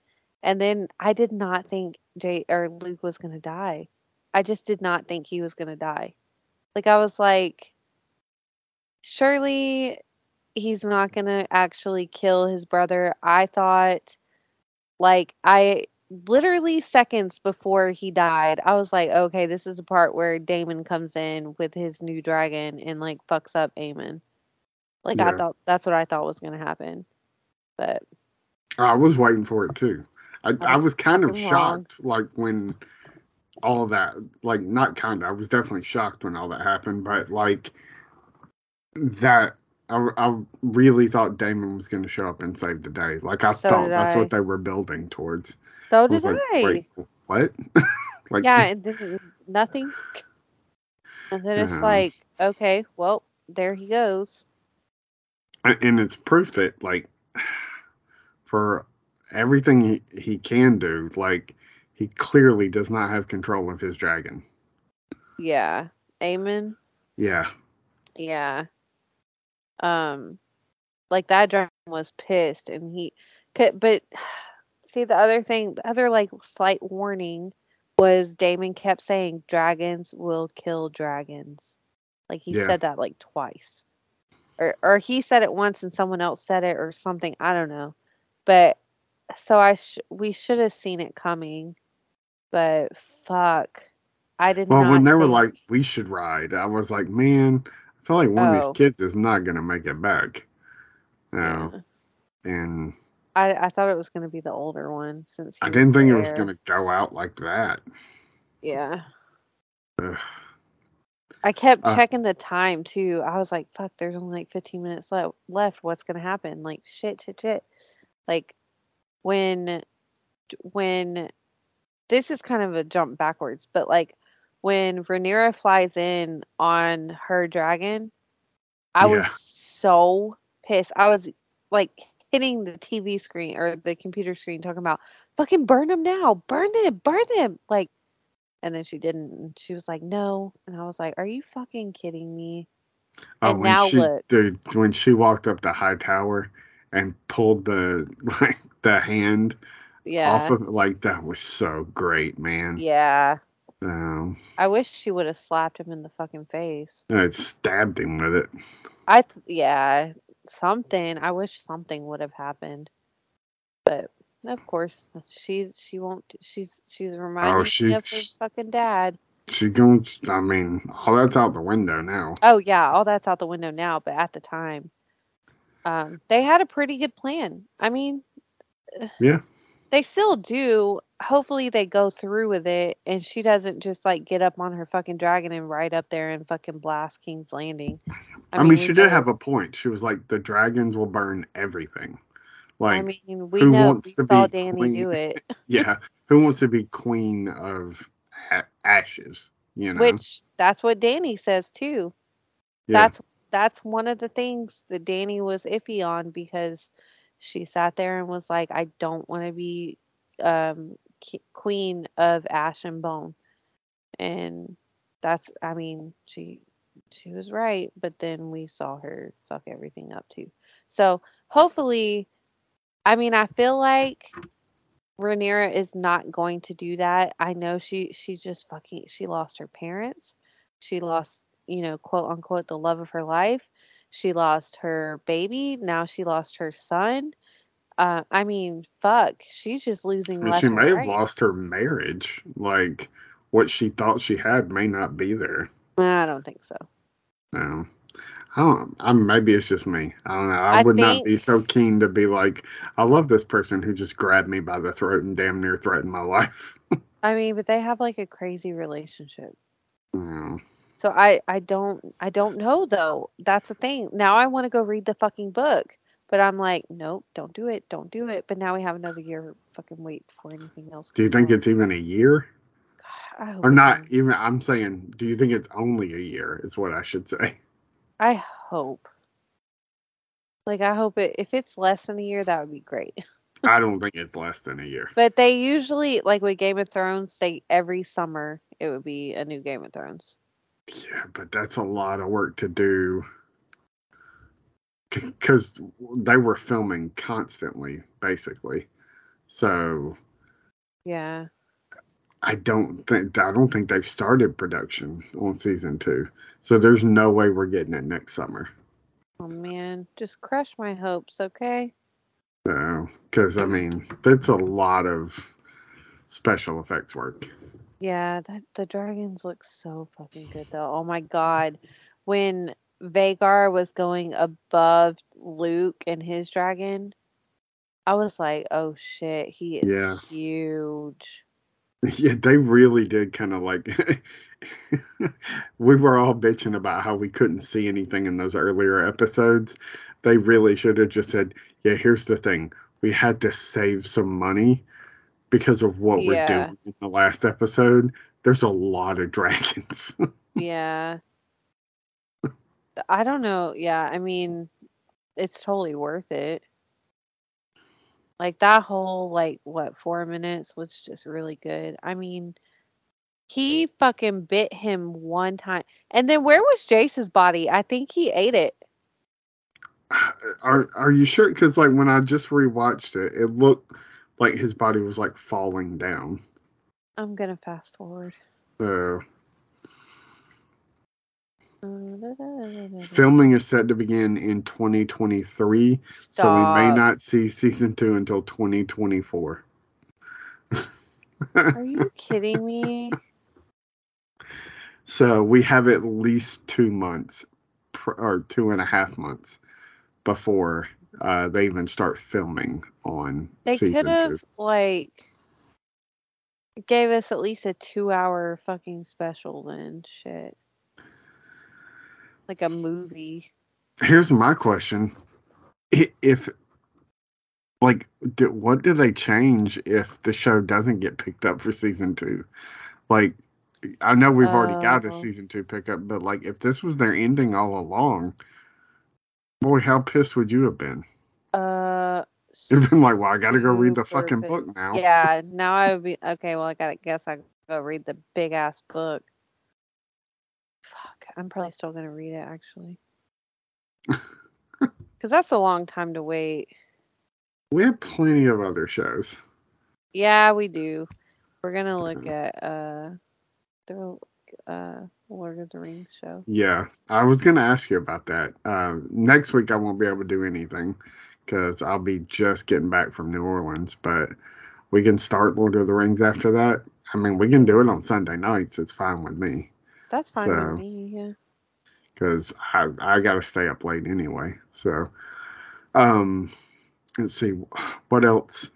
[SPEAKER 1] And then I did not think Jay or Luke was going to die. I just did not think he was going to die. Like I was like surely he's not going to actually kill his brother. I thought like I literally seconds before he died, I was like, okay, this is the part where Daemon comes in with his new dragon and like fucks up Aemond. Like I thought that's what I thought was gonna happen. But
[SPEAKER 2] I was waiting for it too. I, I
[SPEAKER 1] was
[SPEAKER 2] kind of
[SPEAKER 1] wrong.
[SPEAKER 2] shocked, like when all that, like not kind of, I was definitely shocked when all that happened, but like that, I, I really thought Daemon was going to show up and save the day. Like I
[SPEAKER 1] So
[SPEAKER 2] thought that's
[SPEAKER 1] I.
[SPEAKER 2] what they were building towards.
[SPEAKER 1] so
[SPEAKER 2] I
[SPEAKER 1] did
[SPEAKER 2] like,
[SPEAKER 1] I.
[SPEAKER 2] wait, what? like,
[SPEAKER 1] yeah, nothing. And then it's
[SPEAKER 2] Uh-huh.
[SPEAKER 1] like, okay, well, there he goes.
[SPEAKER 2] and it's proof that like for everything he, he can do, like he clearly does not have control of his dragon.
[SPEAKER 1] Yeah. Aemond.
[SPEAKER 2] Yeah,
[SPEAKER 1] Yeah. Um, like that dragon was pissed, and he could. But see, the other thing, the other like slight warning was Daemon kept saying dragons will kill dragons. Like he
[SPEAKER 2] Yeah.
[SPEAKER 1] said that like twice, or or he said it once and someone else said it or something. I don't know, but so I sh- we should have seen it coming, but fuck, I did
[SPEAKER 2] Well,
[SPEAKER 1] not.
[SPEAKER 2] Well, when they were like, "We should ride," I was like, "Man, I feel like one of
[SPEAKER 1] Oh.
[SPEAKER 2] these kids is not gonna make it back." No,
[SPEAKER 1] Yeah.
[SPEAKER 2] and
[SPEAKER 1] I, I thought it was to be the older one since he
[SPEAKER 2] I didn't think it was gonna go out like that.
[SPEAKER 1] Yeah.
[SPEAKER 2] Ugh.
[SPEAKER 1] I kept
[SPEAKER 2] Uh,
[SPEAKER 1] checking the time too. I was like, fuck, there's only like 15 minutes le- left. What's going to happen? Like, shit, shit, shit. Like, when, when, this is kind of a jump backwards, but like, when Rhaenyra flies in on her dragon, I was so pissed. I was like hitting the TV screen or the computer screen talking about, fucking burn them now, burn them, burn them. Like, and then she didn't. And she was like, no. And I was like, are you fucking kidding me?
[SPEAKER 2] Oh,
[SPEAKER 1] And
[SPEAKER 2] when
[SPEAKER 1] now
[SPEAKER 2] she,
[SPEAKER 1] look.
[SPEAKER 2] dude, when she walked up the high tower and pulled the like the hand
[SPEAKER 1] Yeah.
[SPEAKER 2] off of like that was so great, man.
[SPEAKER 1] yeah.
[SPEAKER 2] Um,
[SPEAKER 1] I wish she would have slapped him in the fucking face.
[SPEAKER 2] it stabbed him with it.
[SPEAKER 1] I, th- yeah, something. I wish something would have happened. But of course, she's she won't. She's she's reminding me of her fucking dad.
[SPEAKER 2] She's going. I mean, all that's out the window now.
[SPEAKER 1] Oh yeah, all that's out the window now. But at the time, um, they had a pretty good plan. I mean,
[SPEAKER 2] Yeah.
[SPEAKER 1] They still do. Hopefully they go through with it and she doesn't just like get up on her fucking dragon and ride up there and fucking blast King's Landing.
[SPEAKER 2] I, mean,
[SPEAKER 1] we
[SPEAKER 2] she did have a point. She was like, the dragons will burn everything. Like,
[SPEAKER 1] I mean, we
[SPEAKER 2] who
[SPEAKER 1] know we
[SPEAKER 2] to
[SPEAKER 1] saw
[SPEAKER 2] be
[SPEAKER 1] Dany
[SPEAKER 2] queen?
[SPEAKER 1] do it,
[SPEAKER 2] yeah, who wants to be queen of ashes? You know,
[SPEAKER 1] which that's what Dany says too.
[SPEAKER 2] yeah.
[SPEAKER 1] That's that's one of the things that Dany was iffy on because she sat there and was like, I don't want to be um queen of ash and bone. And that's I mean, she she was right, but then we saw her fuck everything up too. So hopefully I mean I feel like Rhaenyra is not going to do that. I know she she just fucking she lost her parents. She lost, you know, quote unquote the love of her life. She lost her baby. Now she lost her son. Uh, I mean, fuck. She's just losing
[SPEAKER 2] And she may have
[SPEAKER 1] right.
[SPEAKER 2] lost her marriage. Like, what she thought she had may not be there.
[SPEAKER 1] I don't think so.
[SPEAKER 2] No. I don't. I, maybe it's just me. I don't know. I,
[SPEAKER 1] I
[SPEAKER 2] would not be so keen to be like, I love this person who just grabbed me by the throat and damn near threatened my life.
[SPEAKER 1] I mean, but they have like a crazy relationship.
[SPEAKER 2] No.
[SPEAKER 1] So I I don't I don't know though. That's the thing. Now I want to go read the fucking book, but I'm like, nope, don't do it, don't do it. But now we have another year fucking wait before anything else.
[SPEAKER 2] Do you think
[SPEAKER 1] out.
[SPEAKER 2] it's even a year?
[SPEAKER 1] God, I hope
[SPEAKER 2] Or not even? I'm saying, do you think it's only a year? Is what I should say.
[SPEAKER 1] I hope. Like I hope it if it's less than a year that would be great.
[SPEAKER 2] I don't think it's less than a year.
[SPEAKER 1] But they usually like with Game of Thrones, they every summer it would be a new Game of Thrones.
[SPEAKER 2] Yeah, but that's a lot of work to do. Because they were filming constantly, basically. So
[SPEAKER 1] Yeah.
[SPEAKER 2] I don't think I don't think they've started production on season two. So there's no way we're getting it next summer.
[SPEAKER 1] Oh man, just crush my hopes, okay?
[SPEAKER 2] So, because I mean, that's a lot of special effects work.
[SPEAKER 1] Yeah, that the dragons look so fucking good though. Oh my god. When Vhagar was going above Luke and his dragon, I was like, "Oh shit, he is
[SPEAKER 2] Yeah.
[SPEAKER 1] huge."
[SPEAKER 2] Yeah, they really did kind of like. we were all bitching about how we couldn't see anything in those earlier episodes. They really should have just said, "Yeah, here's the thing: we had to save some money because of what we're doing in the last episode. There's a lot of dragons."
[SPEAKER 1] Yeah. I don't know. Yeah, I mean, it's totally worth it. Like that whole like what four minutes was just really good. I mean, he fucking bit him one time, and then where was Jace's body? I think he ate it.
[SPEAKER 2] are Are you sure? Because like when I just rewatched it, it looked like his body was like falling down.
[SPEAKER 1] I'm gonna fast forward.
[SPEAKER 2] So
[SPEAKER 1] Filming
[SPEAKER 2] filming is set to begin in 2023. So we may not see season two until 2024.
[SPEAKER 1] Are you kidding me?
[SPEAKER 2] so we have at least two months, pr- or two and a half months, before uh, they even start filming on
[SPEAKER 1] They
[SPEAKER 2] season
[SPEAKER 1] could have like gave us at least a two hour fucking special then shit. Like a movie.
[SPEAKER 2] Here's my question: If, like, do, what do they change if the show doesn't get picked up for season two? Like, I know we've already got a
[SPEAKER 1] Oh.
[SPEAKER 2] season two pickup, but like, if this was their ending all along, boy, how pissed would you have been?
[SPEAKER 1] Uh
[SPEAKER 2] You've been like, well, I got to go read the fucking
[SPEAKER 1] pissed.
[SPEAKER 2] book now.
[SPEAKER 1] Yeah, now I would be okay, well I gotta guess I go read the big ass book. Fuck. I'm probably still gonna read it actually. Cause that's a long time to wait.
[SPEAKER 2] We have plenty of other shows.
[SPEAKER 1] Yeah, we do. We're gonna look at uh the uh Lord of the Rings show.
[SPEAKER 2] Yeah, I was gonna ask you about that. Uh, next week I won't be able to do anything because I'll be just getting back from New Orleans. But we can start Lord of the Rings after that. I mean, we can do it on Sunday nights. It's fine with me
[SPEAKER 1] That's fine
[SPEAKER 2] So-
[SPEAKER 1] with me, yeah.
[SPEAKER 2] because I I gotta stay up late anyway. So, um, let's see what else.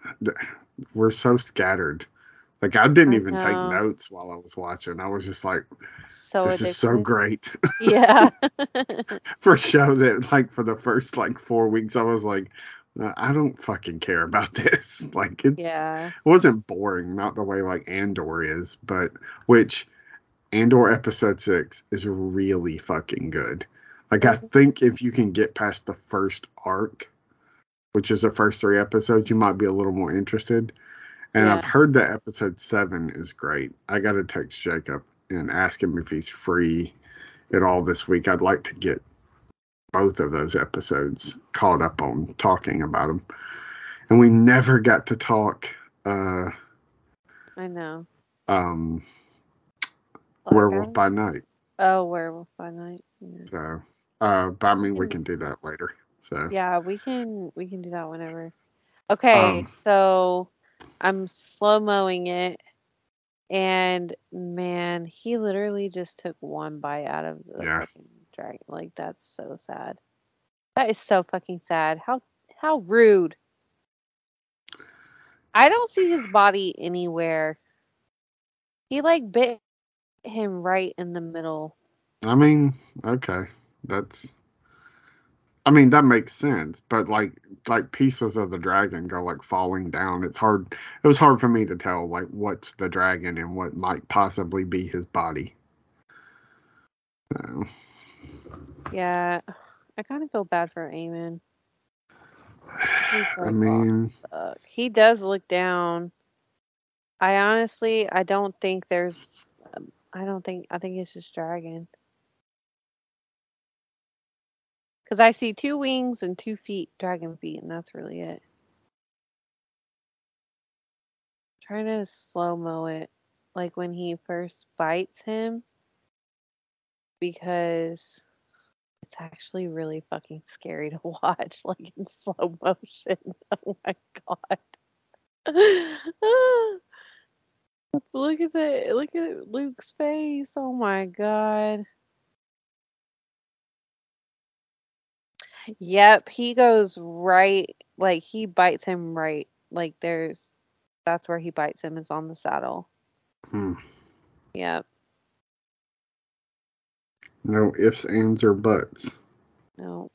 [SPEAKER 2] We're so scattered. Like I didn't
[SPEAKER 1] I
[SPEAKER 2] even take notes while I was watching. I was just like,
[SPEAKER 1] So
[SPEAKER 2] this is so great.
[SPEAKER 1] Yeah.
[SPEAKER 2] for a show that like for the first like four weeks I was like, "Uh, I don't fucking care about this. Like it,
[SPEAKER 1] yeah.
[SPEAKER 2] it wasn't boring, not the way like Andor is, but which Andor episode six is really fucking good. Like I
[SPEAKER 1] Mhm.
[SPEAKER 2] think if you can get past the first arc, which is the first three episodes, you might be a little more interested. And
[SPEAKER 1] Yeah.
[SPEAKER 2] I've heard that episode seven is great. I got to text Jacob and ask him if he's free at all this week. I'd like to get both of those episodes caught up on talking about them. And we never got to talk uh
[SPEAKER 1] I know.
[SPEAKER 2] um
[SPEAKER 1] Black
[SPEAKER 2] Werewolf by Night.
[SPEAKER 1] Oh, Werewolf by Night. Yeah.
[SPEAKER 2] So uh but I mean we
[SPEAKER 1] can-
[SPEAKER 2] can do that later. So
[SPEAKER 1] Yeah, we can we can do that whenever. Okay,
[SPEAKER 2] Um,
[SPEAKER 1] so I'm slow mowing it, and man, he literally just took one bite out of the
[SPEAKER 2] Yeah.
[SPEAKER 1] dragon. Like that's so sad. That is so fucking sad. How how rude. I don't see his body anywhere. He like bit him right in the middle.
[SPEAKER 2] I mean, okay. That's I mean that makes sense, but like like pieces of the dragon go like falling down. It's hard it was hard for me to tell like what's the dragon and what might possibly be his body. So,
[SPEAKER 1] Yeah, I kind of feel bad for Aemond. He's
[SPEAKER 2] I mean,
[SPEAKER 1] Fuck. He does look down. I honestly, I don't think there's. um, I don't think. I think it's just dragon. Because I see two wings and two feet, dragon feet, and that's really it. trying to slow mo it, like when he first bites him, because it's actually really fucking scary to watch, like in slow motion. Oh my god. look at the look at Luke's face. Oh my god. Yep, he goes right like he bites him right. Like there's that's where he bites him is on the saddle.
[SPEAKER 2] hmm,
[SPEAKER 1] Yep.
[SPEAKER 2] no ifs, ands, or buts.
[SPEAKER 1] No.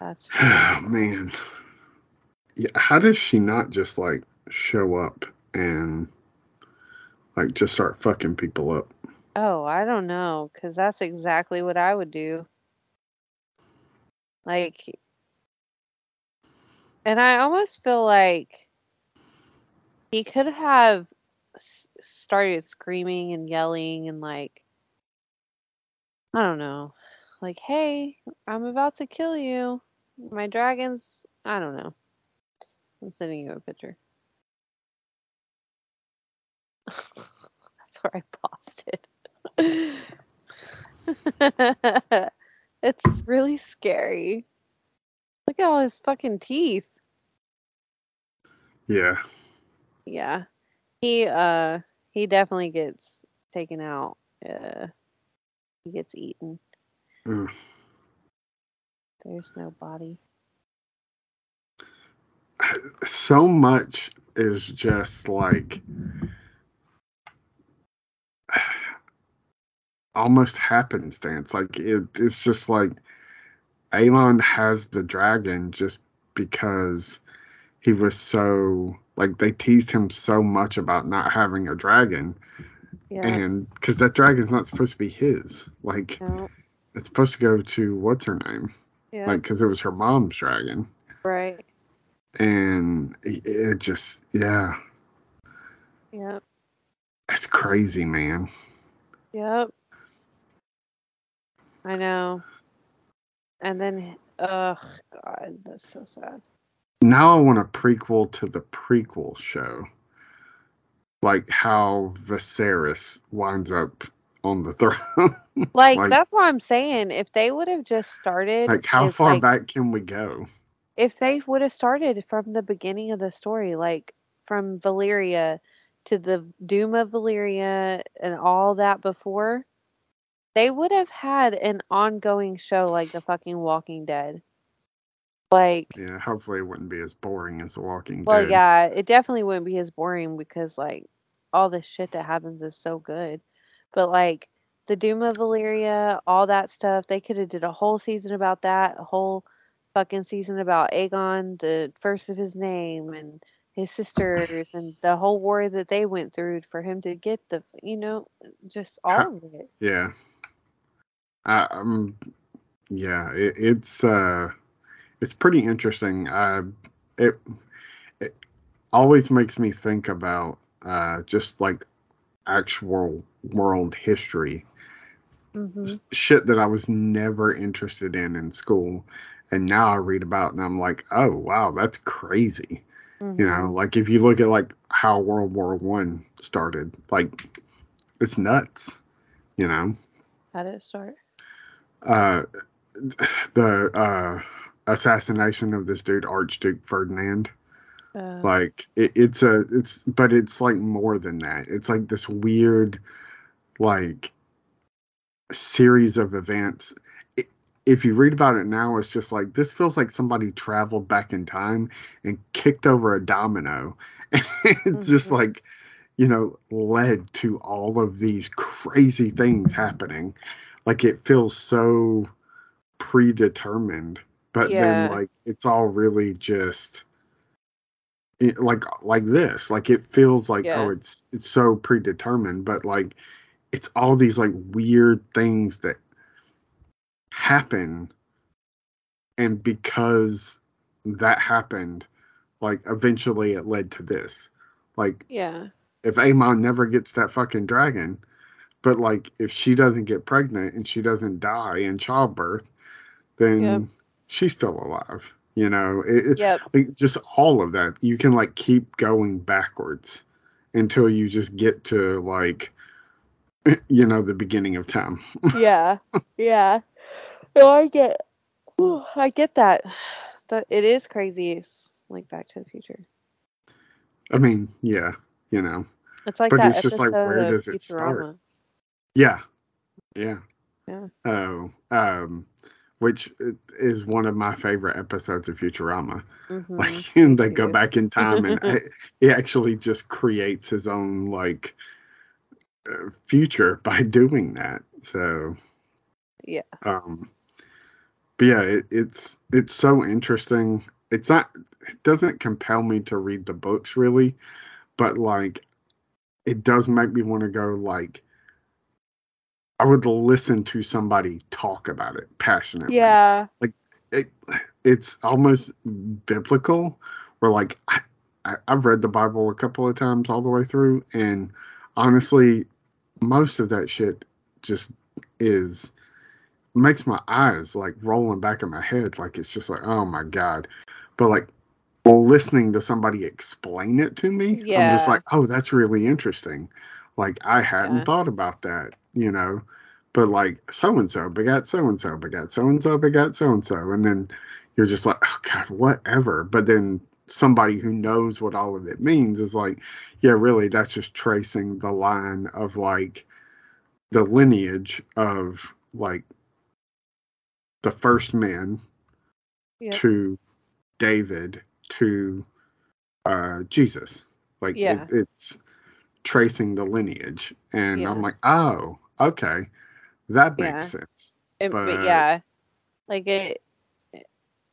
[SPEAKER 1] That's
[SPEAKER 2] Oh man. Yeah, how does she not just like show up and like just start fucking people up?
[SPEAKER 1] Oh, I don't know, because that's exactly what I would do. Like, and I almost feel like he could have s- started screaming and yelling and like, I don't know, like, hey, I'm about to kill you. My dragons, I don't know. I'm sending you a picture. That's where I paused it. it's really scary. Look at all his fucking teeth.
[SPEAKER 2] Yeah.
[SPEAKER 1] Yeah. He uh he definitely gets taken out. Uh he gets eaten.
[SPEAKER 2] Mm.
[SPEAKER 1] There's no body.
[SPEAKER 2] So much is just like almost happenstance. Like it, it's just like Aemond has the dragon just because he was so like they teased him so much about not having a dragon
[SPEAKER 1] Yeah.
[SPEAKER 2] and because that dragon's not supposed to be his like
[SPEAKER 1] no.
[SPEAKER 2] it's supposed to go to what's her name
[SPEAKER 1] Yeah.
[SPEAKER 2] like because it was her mom's dragon
[SPEAKER 1] right.
[SPEAKER 2] and it, it just yeah
[SPEAKER 1] Yep.
[SPEAKER 2] That's crazy man
[SPEAKER 1] Yep. I know. And then ugh god, that's so sad.
[SPEAKER 2] now i want a prequel to the prequel show like how Viserys winds up on the throne
[SPEAKER 1] Like,
[SPEAKER 2] Like-
[SPEAKER 1] that's what I'm saying. If they would have just started
[SPEAKER 2] like how far
[SPEAKER 1] like,
[SPEAKER 2] back can we go
[SPEAKER 1] if they would have started from the beginning of the story, like from Valyria to the doom of Valyria and all that before, they would have had an ongoing show like the fucking Walking Dead. Like,
[SPEAKER 2] Yeah, hopefully it wouldn't be as boring as The Walking
[SPEAKER 1] well,
[SPEAKER 2] Dead.
[SPEAKER 1] Well, yeah, it definitely wouldn't be as boring because like all the shit that happens is so good. But like the Doom of Valyria, all that stuff, they could have did a whole season about that, a whole fucking season about Aegon, the first of his name, and his sisters, and the whole war that they went through for him to get the, you know, just all of it.
[SPEAKER 2] Yeah. I, um. Yeah, it, it's uh, it's pretty interesting. Uh, it it always makes me think about uh, just like actual world history
[SPEAKER 1] hmm
[SPEAKER 2] s- shit that I was never interested in in school, and now I read about and I'm like, oh wow, that's crazy. You know, like if you look at like how World War One started, like it's nuts. You know,
[SPEAKER 1] How did it start?
[SPEAKER 2] Uh, the uh, assassination of this dude Archduke Ferdinand.
[SPEAKER 1] Uh,
[SPEAKER 2] Like it, it's a it's but it's like more than that. It's like this weird like series of events. I- If you read about it now, it's just like this feels like somebody traveled back in time and kicked over a domino. And it's just
[SPEAKER 1] Mhm.
[SPEAKER 2] like, you know, led to all of these crazy things happening. Like it feels so predetermined, but
[SPEAKER 1] Yeah.
[SPEAKER 2] then like it's all really just it, like like this like it feels like oh,
[SPEAKER 1] Yeah.
[SPEAKER 2] oh it's it's so predetermined but like it's all these like weird things that happen and because that happened like eventually it led to this like
[SPEAKER 1] yeah.
[SPEAKER 2] if Aemond never gets that fucking dragon but like if she doesn't get pregnant and she doesn't die in childbirth then
[SPEAKER 1] Yep.
[SPEAKER 2] she's still alive you know it,
[SPEAKER 1] Yep.
[SPEAKER 2] like just all of that you can like keep going backwards until you just get to like you know the beginning of time
[SPEAKER 1] yeah. Yeah. No, I get. I get that. That it is crazy. It's like Back to the Future.
[SPEAKER 2] i mean yeah you know
[SPEAKER 1] It's like
[SPEAKER 2] But
[SPEAKER 1] that
[SPEAKER 2] it's just like, where does it start? Yeah yeah
[SPEAKER 1] Yeah.
[SPEAKER 2] oh um which is one of my favorite episodes of futurama
[SPEAKER 1] Mhm.
[SPEAKER 2] like and they go back in time and he actually just creates his own like uh, future by doing that so
[SPEAKER 1] Yeah.
[SPEAKER 2] um but yeah it, it's it's so interesting it's not it doesn't compel me to read the books really but like it does make me want to go like i would listen to somebody talk about it passionately.
[SPEAKER 1] Yeah.
[SPEAKER 2] Like it, it's almost biblical where like I, I, i've read the bible a couple of times all the way through and honestly most of that shit just is makes my eyes like rolling back in my head like it's just like oh my god. But like listening to somebody explain it to me i'm just like oh that's really interesting. Like i hadn't
[SPEAKER 1] Yeah.
[SPEAKER 2] thought about that you know but like so and so begat so and so begat so and so begat so and so and then you're just like oh god whatever but then somebody who knows what all of it means is like yeah really that's just tracing the line of like the lineage of like the first man
[SPEAKER 1] Yep.
[SPEAKER 2] to David to uh Jesus. Like it- it's tracing the lineage. And
[SPEAKER 1] Yeah.
[SPEAKER 2] I'm like, oh, okay. That makes
[SPEAKER 1] Yeah.
[SPEAKER 2] sense.
[SPEAKER 1] It- but
[SPEAKER 2] but-
[SPEAKER 1] yeah, like it, it-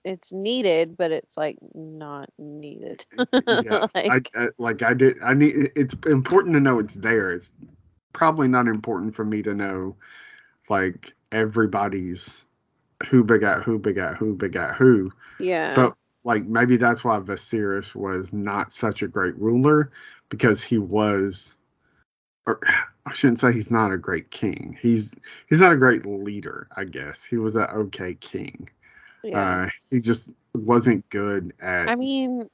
[SPEAKER 1] it's needed, but it's like not needed.
[SPEAKER 2] yeah.
[SPEAKER 1] like,
[SPEAKER 2] I, I like I did I need it's important to know it's there. It's probably not important for me to know like everybody's who begat who begat who begat who.
[SPEAKER 1] yeah,
[SPEAKER 2] But like maybe that's why Viserys was not such a great ruler because he was or I shouldn't say he's not a great king. He's he's not a great leader, I guess. He was an okay king.
[SPEAKER 1] yeah.
[SPEAKER 2] Uh he just wasn't good at
[SPEAKER 1] I mean,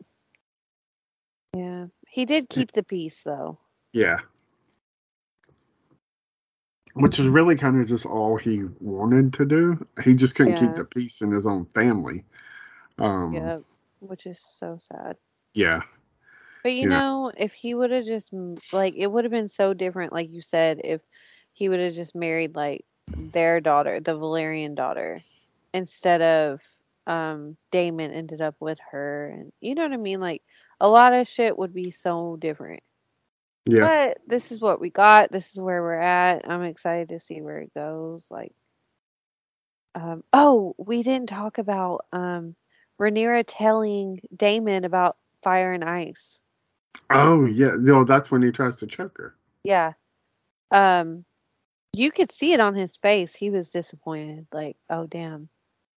[SPEAKER 1] yeah, he did keep the peace though.
[SPEAKER 2] yeah. Which is really kind of just all he wanted to do. He just couldn't keep the peace in his own family. Um
[SPEAKER 1] Yeah, which is so sad.
[SPEAKER 2] yeah.
[SPEAKER 1] But you
[SPEAKER 2] Yeah.
[SPEAKER 1] know, if he would have just like it would have been so different, like you said, if he would have just married like their daughter, the Velaryon daughter, instead of um Daemon ended up with her and you know what I mean? Like a lot of shit would be so different.
[SPEAKER 2] Yeah.
[SPEAKER 1] But this is what we got. This is where we're at. I'm excited to see where it goes. Like um oh, we didn't talk about um Rhaenyra telling Daemon about fire and ice.
[SPEAKER 2] Oh yeah. No, that's when he tries to choke her.
[SPEAKER 1] Yeah. Um you could see it on his face. He was disappointed. Like, oh damn.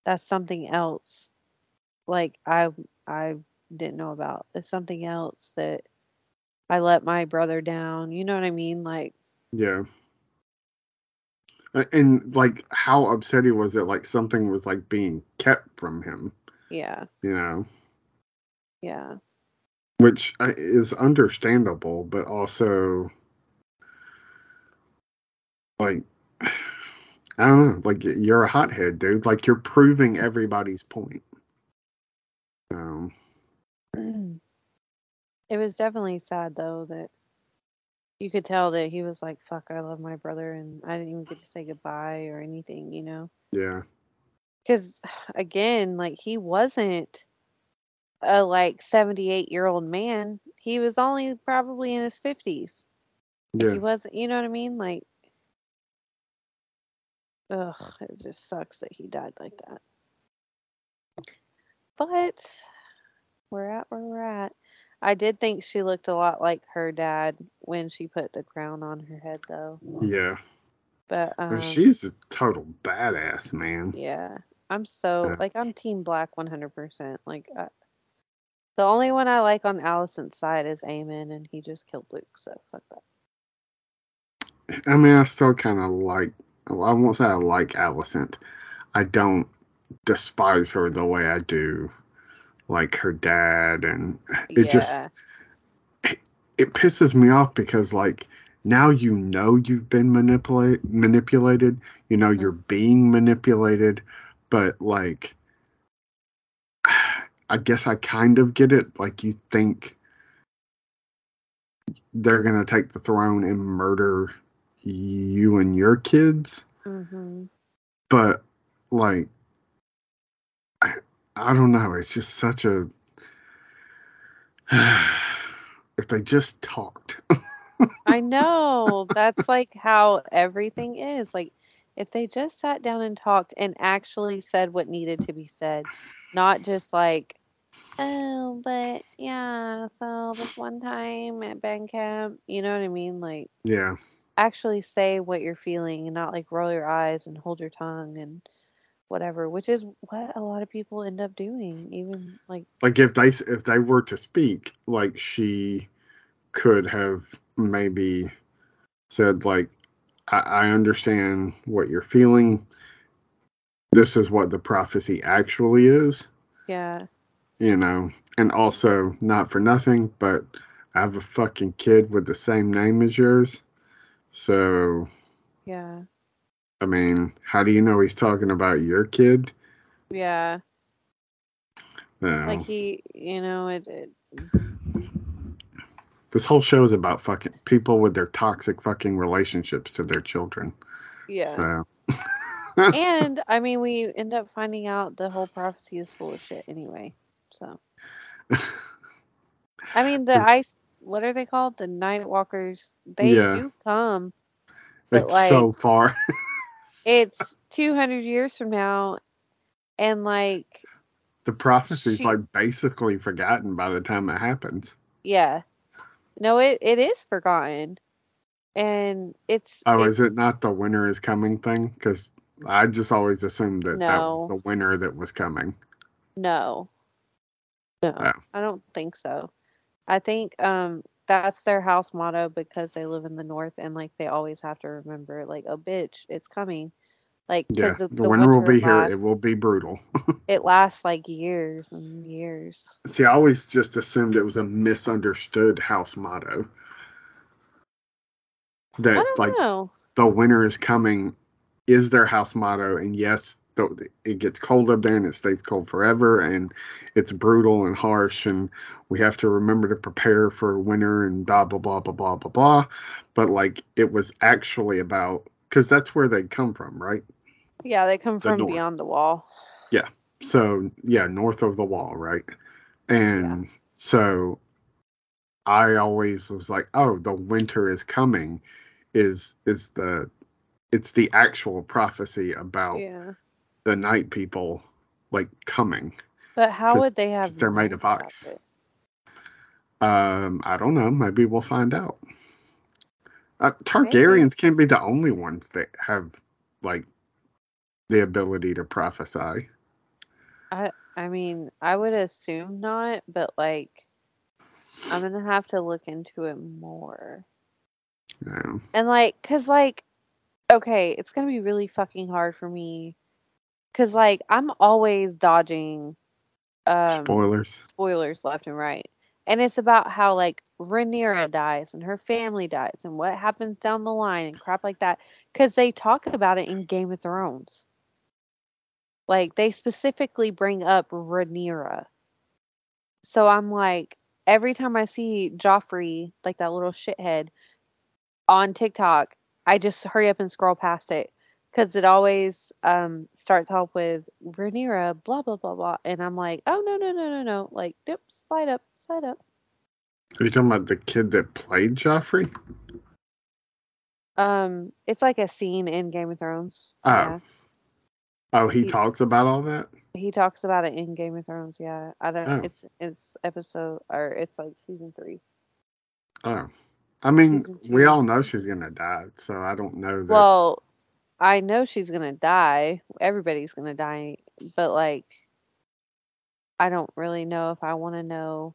[SPEAKER 1] That's something else. Like I I didn't know about. It's something else that I let my brother down. You know what I mean? Like
[SPEAKER 2] Yeah. And like how upset he was that like something was like being kept from him,
[SPEAKER 1] yeah.
[SPEAKER 2] you know,
[SPEAKER 1] Yeah.
[SPEAKER 2] Which uh, is understandable, but also like I don't know, like you're a hothead, dude. Like you're proving everybody's point. Um,
[SPEAKER 1] it was definitely sad though that you could tell that he was like, "Fuck, I love my brother," and I didn't even get to say goodbye or anything, you know?
[SPEAKER 2] yeah,
[SPEAKER 1] Because again, like he wasn't a like seventy-eight year old man. He was only probably in his fifties.
[SPEAKER 2] yeah.
[SPEAKER 1] He wasn't, you know what I mean? Like, ugh, it just sucks that he died like that. But we're at where we're at. I did think she looked a lot like her dad when she put the crown on her head, though.
[SPEAKER 2] Yeah.
[SPEAKER 1] But um,
[SPEAKER 2] she's a total badass, man.
[SPEAKER 1] yeah, I'm so
[SPEAKER 2] Yeah.
[SPEAKER 1] like I'm Team Black 100%. Like, I, the only one I like on Alicent's side is Aemond, and he just killed Luke, so fuck that.
[SPEAKER 2] I mean, I still kind of like. I won't say I like Alicent. I don't despise her the way I do, like her dad, and it
[SPEAKER 1] yeah,
[SPEAKER 2] just it pisses me off because like now you know you've been manipulate manipulated. You know you're mm-hmm. being manipulated, but like. I guess I kind of get it. Like you think they're gonna take the throne and murder you and your kids,
[SPEAKER 1] hmm
[SPEAKER 2] but like I, I don't know. It's just such a. if they just talked,
[SPEAKER 1] I know. That's like how everything is. Like, if they just sat down and talked and actually said what needed to be said, not just like, oh, but yeah, so this one time at band camp, you know what I mean? Like,
[SPEAKER 2] yeah,
[SPEAKER 1] actually say what you're feeling and not like roll your eyes and hold your tongue and whatever, which is what a lot of people end up doing. Even like,
[SPEAKER 2] like if they if they were to speak, like she could have maybe said like, I, I understand what you're feeling. This is what the prophecy actually is.
[SPEAKER 1] yeah,
[SPEAKER 2] you know, and also not for nothing, but I have a fucking kid with the same name as yours. So,
[SPEAKER 1] yeah,
[SPEAKER 2] I mean, how do you know he's talking about your kid?
[SPEAKER 1] yeah.
[SPEAKER 2] No.
[SPEAKER 1] Like he, you know, it, it
[SPEAKER 2] this whole show is about fucking people with their toxic fucking relationships to their children.
[SPEAKER 1] yeah.
[SPEAKER 2] So,
[SPEAKER 1] and I mean, we end up finding out the whole prophecy is full of shit anyway. So, I mean, the ice, what are they called? The night walkers. They
[SPEAKER 2] Yeah.
[SPEAKER 1] do come. But,
[SPEAKER 2] it's so far.
[SPEAKER 1] It's 200 years from now. And like,
[SPEAKER 2] the prophecy's
[SPEAKER 1] she-
[SPEAKER 2] like basically forgotten by the time it happens.
[SPEAKER 1] yeah. No, it, it is forgotten. And it's.
[SPEAKER 2] Oh,
[SPEAKER 1] it's
[SPEAKER 2] is it not the winter is coming thing? Because I just always assumed that that was
[SPEAKER 1] No.
[SPEAKER 2] the winter that was coming.
[SPEAKER 1] No. No.
[SPEAKER 2] Oh.
[SPEAKER 1] I don't think so. I think um that's their house motto because they live in the north and like they always have to remember like oh bitch it's coming like
[SPEAKER 2] Yeah,
[SPEAKER 1] because
[SPEAKER 2] the, winter will be here. It will be brutal.
[SPEAKER 1] it lasts like years and years
[SPEAKER 2] See, I always just assumed it was a misunderstood house motto. That like
[SPEAKER 1] know
[SPEAKER 2] the winter is coming is their house motto, and yes, it gets cold up there and it stays cold forever, and it's brutal and harsh, and we have to remember to prepare for winter and blah blah blah blah blah blah blah. But like, it was actually about because that's where they come from, right?
[SPEAKER 1] Yeah, they come
[SPEAKER 2] The
[SPEAKER 1] from
[SPEAKER 2] north.
[SPEAKER 1] beyond the wall.
[SPEAKER 2] Yeah so yeah, north of the wall, right? And so I always was like, oh, the winter is coming. Is is the it's the actual prophecy about
[SPEAKER 1] Yeah.
[SPEAKER 2] the night people like coming.
[SPEAKER 1] But how would they have?
[SPEAKER 2] they're made of ice. Um, I don't know. Maybe we'll find out. Uh, Targaryens can't be the only ones that have like the ability to prophesy.
[SPEAKER 1] I I mean, I would assume not, but like I'm gonna have to look into it more.
[SPEAKER 2] Know?
[SPEAKER 1] And like, cause like, okay, it's gonna be really fucking hard for me, cause like I'm always dodging um
[SPEAKER 2] Spoilers.
[SPEAKER 1] spoilers left and right. And it's about how like Rhaenyra dies and her family dies and what happens down the line and crap like that. Because they talk about it in Game of Thrones. Like they specifically bring up Rhaenyra. So I'm like, every time I see Joffrey, like that little shithead, on TikTok, I just hurry up and scroll past it. Because it always um, starts off with Rhaenyra, blah, blah, blah, blah. And I'm like, oh, no, no, no, no, no. Like, nope, slide up, slide up.
[SPEAKER 2] Are you talking about the kid that played Joffrey?
[SPEAKER 1] Um, It's like a scene in Game of Thrones.
[SPEAKER 2] Oh.
[SPEAKER 1] Yeah.
[SPEAKER 2] Oh, he
[SPEAKER 1] He-
[SPEAKER 2] talks about all that?
[SPEAKER 1] He talks about it in Game of Thrones. Yeah. I don't,
[SPEAKER 2] Oh.
[SPEAKER 1] it's, it's episode, or it's like season three.
[SPEAKER 2] Oh. I mean, we all know she's gonna die, so I don't know that
[SPEAKER 1] Well, I know she's gonna die. Everybody's gonna die, but like, I don't really know if I want to know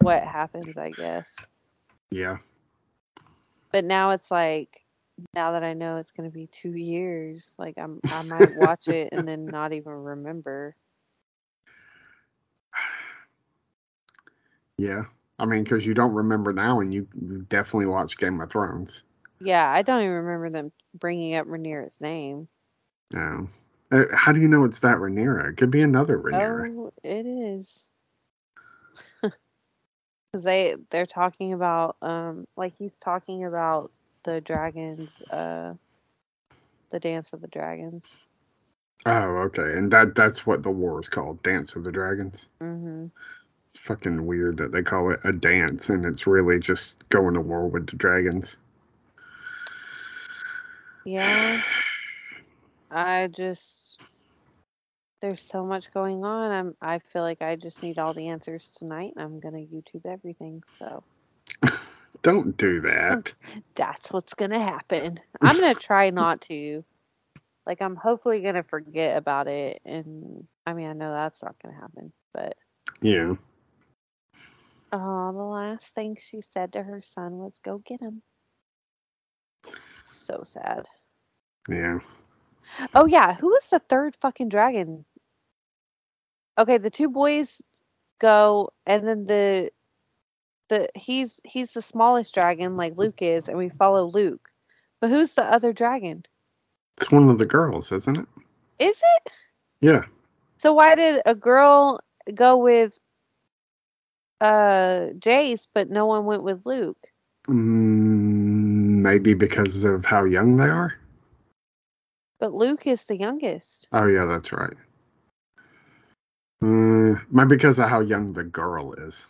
[SPEAKER 1] what happens. I guess,
[SPEAKER 2] yeah.
[SPEAKER 1] but now it's like, now that I know it's gonna be two years, like I'm, I might watch it and then not even remember.
[SPEAKER 2] Yeah. I mean, because you don't remember now, and you, you definitely watched Game of Thrones.
[SPEAKER 1] Yeah, I don't even remember them bringing up Rhaenyra's name.
[SPEAKER 2] No. Uh, how do you know it's that Rhaenyra? It could be another Rhaenyra.
[SPEAKER 1] Oh, it is. Because they they're talking about um like he's talking about the dragons uh the dance of the dragons.
[SPEAKER 2] Oh, okay. And that that's what the war is called, Dance of the Dragons.
[SPEAKER 1] Mhm.
[SPEAKER 2] It's fucking weird that they call it a dance, and it's really just going to war with the dragons.
[SPEAKER 1] Yeah. I just there's so much going on. I'm I feel like I just need all the answers tonight and I'm going to YouTube everything. So
[SPEAKER 2] Don't do that.
[SPEAKER 1] that's what's going to happen. I'm going to try not to. Like I'm hopefully going to forget about it and I mean I know that's not going to happen, but
[SPEAKER 2] Yeah.
[SPEAKER 1] Oh, the last thing she said to her son was, "Go get him." So sad.
[SPEAKER 2] Yeah.
[SPEAKER 1] Oh yeah, who was the third fucking dragon? Okay, the two boys go, and then the the he's he's the smallest dragon, like Luke is, and we follow Luke. But who's the other dragon?
[SPEAKER 2] It's one of the girls, isn't it?
[SPEAKER 1] Is it?
[SPEAKER 2] Yeah.
[SPEAKER 1] So why did a girl go with uh Jace, but no one went with Luke?
[SPEAKER 2] Mm, maybe because of how young they are.
[SPEAKER 1] But Luke is the youngest.
[SPEAKER 2] Oh yeah, that's right. Uh, maybe because of how young the girl is.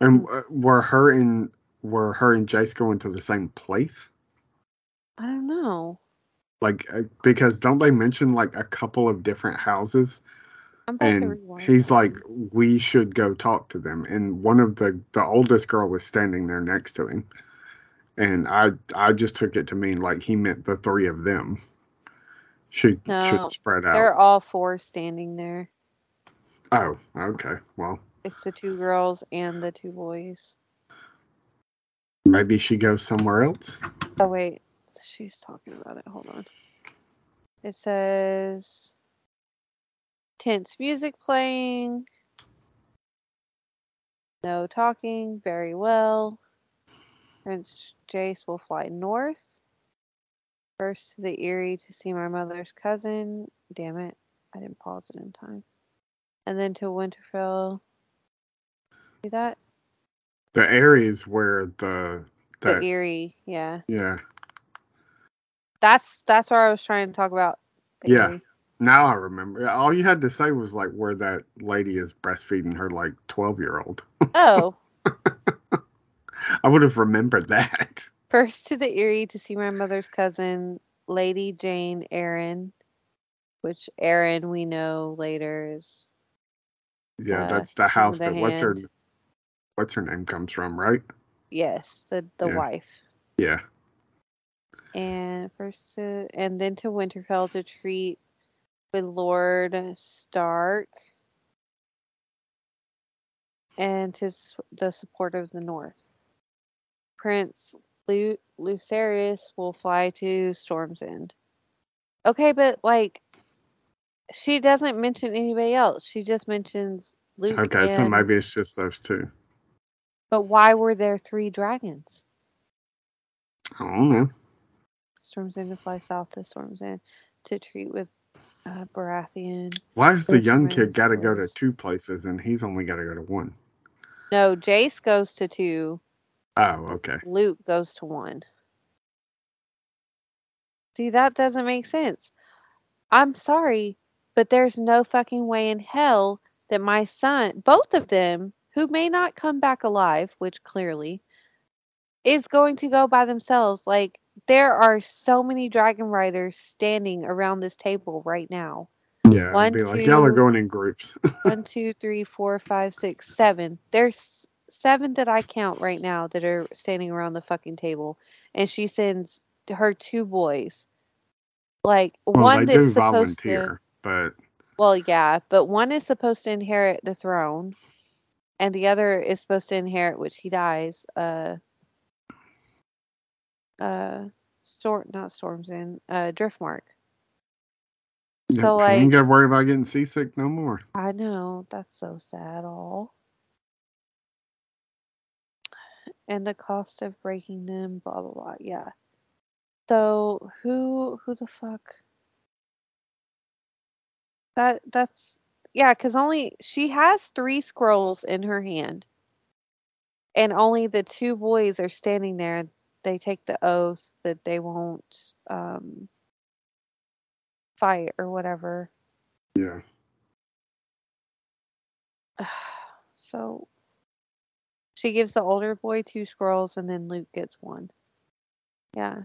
[SPEAKER 2] And uh, were her and were her and Jace going to the same place?
[SPEAKER 1] I don't know.
[SPEAKER 2] Like, uh, because don't they mention like a couple of different houses?
[SPEAKER 1] I'm about to
[SPEAKER 2] And he's like, we should go talk to them. And one of the the oldest girl was standing there next to him, and I I just took it to mean like he meant the three of them should
[SPEAKER 1] No,
[SPEAKER 2] should spread out.
[SPEAKER 1] They're all four standing there.
[SPEAKER 2] Oh, okay. Well,
[SPEAKER 1] It's the two girls and the two boys.
[SPEAKER 2] maybe she goes somewhere else.
[SPEAKER 1] Oh wait, she's talking about it. Hold on. It says tense music playing. No talking. Very well. Prince Jace will fly north. First to the Eyrie to see my mother's cousin. Damn it. I didn't pause it in time. And then to Winterfell. See that?
[SPEAKER 2] The Eyrie's where the
[SPEAKER 1] The Eyrie, yeah.
[SPEAKER 2] yeah.
[SPEAKER 1] That's that's where I was trying to talk about. The
[SPEAKER 2] Yeah.
[SPEAKER 1] Eyrie.
[SPEAKER 2] Now I remember. All you had to say was like where that lady is breastfeeding her like twelve year old.
[SPEAKER 1] Oh,
[SPEAKER 2] I would have remembered that.
[SPEAKER 1] first to the Eyrie to see my mother's cousin, Lady Jeyne Arryn, which Arryn we know later is
[SPEAKER 2] Yeah,
[SPEAKER 1] Uh,
[SPEAKER 2] that's the house
[SPEAKER 1] the
[SPEAKER 2] that what's her what's her name comes from, right?
[SPEAKER 1] yes, the the
[SPEAKER 2] Yeah.
[SPEAKER 1] wife.
[SPEAKER 2] Yeah.
[SPEAKER 1] And first to and then to Winterfell to treat with Lord Stark and his the support of the North. Prince Lu- Lucerys will fly to Storm's End. Okay, but like she doesn't mention anybody else. She just mentions Luke.
[SPEAKER 2] Okay, so maybe it's just those two.
[SPEAKER 1] But why were there three dragons?
[SPEAKER 2] I don't know.
[SPEAKER 1] Storm's End to fly south to Storm's End to treat with uh, Baratheon.
[SPEAKER 2] Why does the young kid got to go to two places and he's only got to go to one?
[SPEAKER 1] No, Jace goes to two.
[SPEAKER 2] Oh, okay.
[SPEAKER 1] Luke goes to one. See, that doesn't make sense. I'm sorry, but there's no fucking way in hell that my son, both of them, who may not come back alive, which clearly, is going to go by themselves. Like, there are so many dragon riders standing around this table right now.
[SPEAKER 2] Yeah,
[SPEAKER 1] One,
[SPEAKER 2] be like, y'all are going in groups.
[SPEAKER 1] One, two, three, four, five, six, seven. There's seven that I count right now that are standing around the fucking table. And she sends her two boys. Like
[SPEAKER 2] well,
[SPEAKER 1] one
[SPEAKER 2] they
[SPEAKER 1] that's
[SPEAKER 2] do
[SPEAKER 1] supposed to
[SPEAKER 2] but
[SPEAKER 1] well, yeah, but one is supposed to inherit the throne and the other is supposed to inherit which he dies. Uh uh storm not Storm's End, uh Driftmark.
[SPEAKER 2] yeah,
[SPEAKER 1] So
[SPEAKER 2] you
[SPEAKER 1] like
[SPEAKER 2] ain't got to worry about getting seasick no more.
[SPEAKER 1] I know, that's so sad all. And the cost of breaking them, blah blah blah. Yeah. So who who the fuck? That that's yeah, cuz only she has 3 scrolls in her hand. And only the two boys are standing there. They take the oath that they won't um fight or whatever.
[SPEAKER 2] Yeah.
[SPEAKER 1] So she gives the older boy two scrolls and then Luke gets one. Yeah.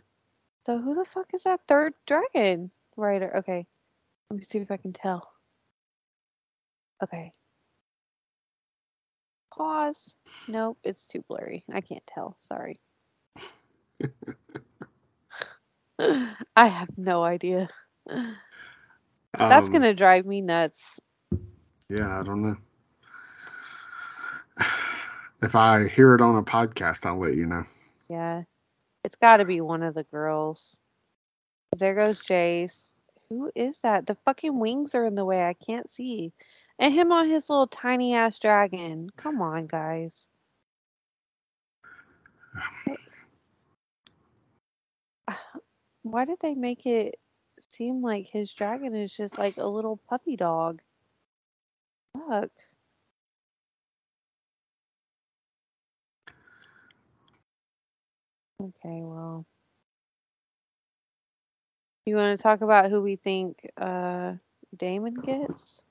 [SPEAKER 1] So who the fuck is that third dragon rider? Okay. Let me see if I can tell. Okay. Pause. Nope, it's too blurry. I can't tell. Sorry. I have no idea. That's
[SPEAKER 2] Um,
[SPEAKER 1] gonna drive me nuts.
[SPEAKER 2] Yeah, I don't know. If I hear it on a podcast, I'll let you know.
[SPEAKER 1] Yeah. It's got to be one of the girls. There goes Jace. Who is that? The fucking wings are in the way. I can't see. And him on his little tiny ass dragon. Come on, guys. Why did they make it seem like his dragon is just like a little puppy dog? Fuck. Okay, well. You want to talk about who we think uh, Daemon gets?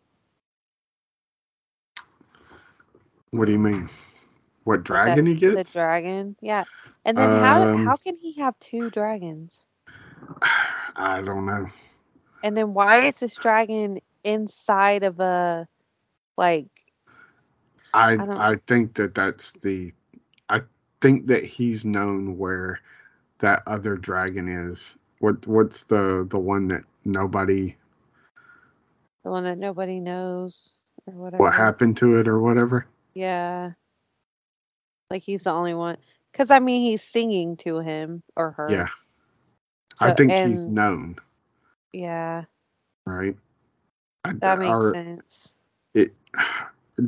[SPEAKER 2] What do you mean? What dragon he gets?
[SPEAKER 1] The dragon, yeah. And then how
[SPEAKER 2] Um,
[SPEAKER 1] how can he have two dragons?
[SPEAKER 2] I don't know.
[SPEAKER 1] And then why is this dragon inside of a like
[SPEAKER 2] I
[SPEAKER 1] don't-
[SPEAKER 2] I think that that's the. I think that he's known where that other dragon is. What what's the the one that nobody
[SPEAKER 1] the one that nobody knows or whatever?
[SPEAKER 2] what happened to it or whatever?
[SPEAKER 1] Yeah. Like he's the only one. Because I mean, he's singing to him or her.
[SPEAKER 2] Yeah, I
[SPEAKER 1] So-
[SPEAKER 2] think he's known,
[SPEAKER 1] Yeah,
[SPEAKER 2] right? I,
[SPEAKER 1] that makes
[SPEAKER 2] or
[SPEAKER 1] sense.
[SPEAKER 2] it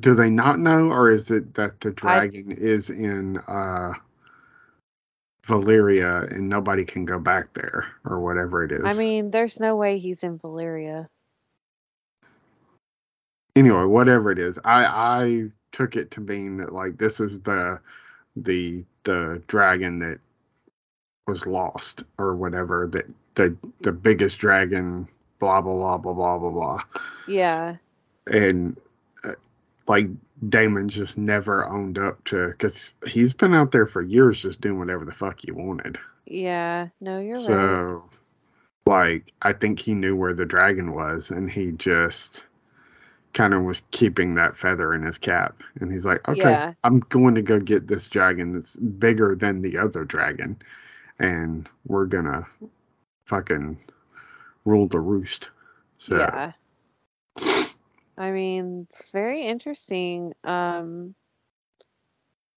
[SPEAKER 2] do they not know or is it that the dragon is in uh Valyria and nobody can go back there or whatever it is.
[SPEAKER 1] I mean, there's no way he's in Valyria.
[SPEAKER 2] anyway, whatever it is, I I took it to mean that like this is the the the dragon that was lost or whatever that the the biggest dragon blah blah blah blah blah blah blah
[SPEAKER 1] Yeah.
[SPEAKER 2] and uh, like Daemon's just never owned up to because he's been out there for years just doing whatever the fuck he wanted.
[SPEAKER 1] Yeah. No, you're right.
[SPEAKER 2] So, like, I think he knew where the dragon was, and he just kind of was keeping that feather in his cap. And he's like, okay,
[SPEAKER 1] Yeah.
[SPEAKER 2] I'm going to go get this dragon that's bigger than the other dragon, and we're gonna fucking rule the roost. So,
[SPEAKER 1] Yeah. I mean, it's very interesting. Um,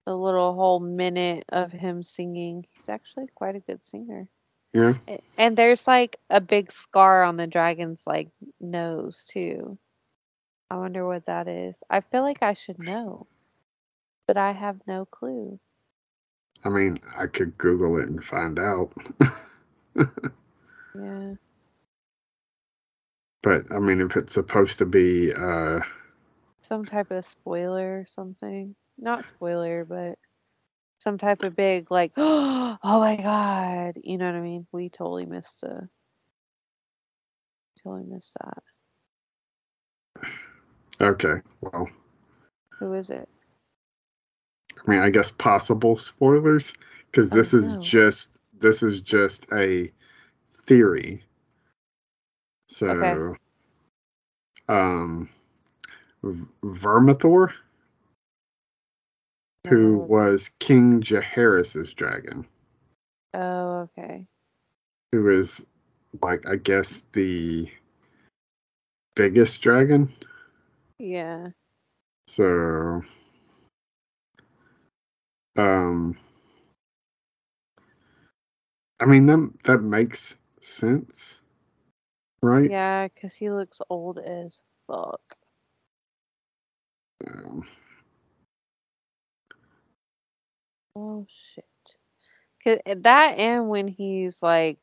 [SPEAKER 1] the little whole minute of him singing. He's actually quite a good singer.
[SPEAKER 2] yeah.
[SPEAKER 1] And there's like a big scar on the dragon's like nose too. I wonder what that is. I feel like I should know, but I have no clue.
[SPEAKER 2] I mean, I could Google it and find out.
[SPEAKER 1] Yeah.
[SPEAKER 2] But I mean, if it's supposed to be, uh,
[SPEAKER 1] Some type of spoiler or something. Not spoiler, but some type of big like oh my god. You know what I mean? We totally missed a totally missed that.
[SPEAKER 2] Okay, well,
[SPEAKER 1] Who is it?
[SPEAKER 2] I mean, I guess possible spoilers because this
[SPEAKER 1] Oh,
[SPEAKER 2] is
[SPEAKER 1] no.
[SPEAKER 2] just this is just a theory. So,
[SPEAKER 1] Okay.
[SPEAKER 2] um, Vermithor, who
[SPEAKER 1] No.
[SPEAKER 2] was King Jaehaerys's dragon,
[SPEAKER 1] Oh, okay.
[SPEAKER 2] who is like I guess the biggest dragon.
[SPEAKER 1] Yeah.
[SPEAKER 2] So, um, I mean that that makes sense, right?
[SPEAKER 1] Yeah, because he looks old as fuck.
[SPEAKER 2] Um,
[SPEAKER 1] Oh shit. 'Cause uh, that and when he's like,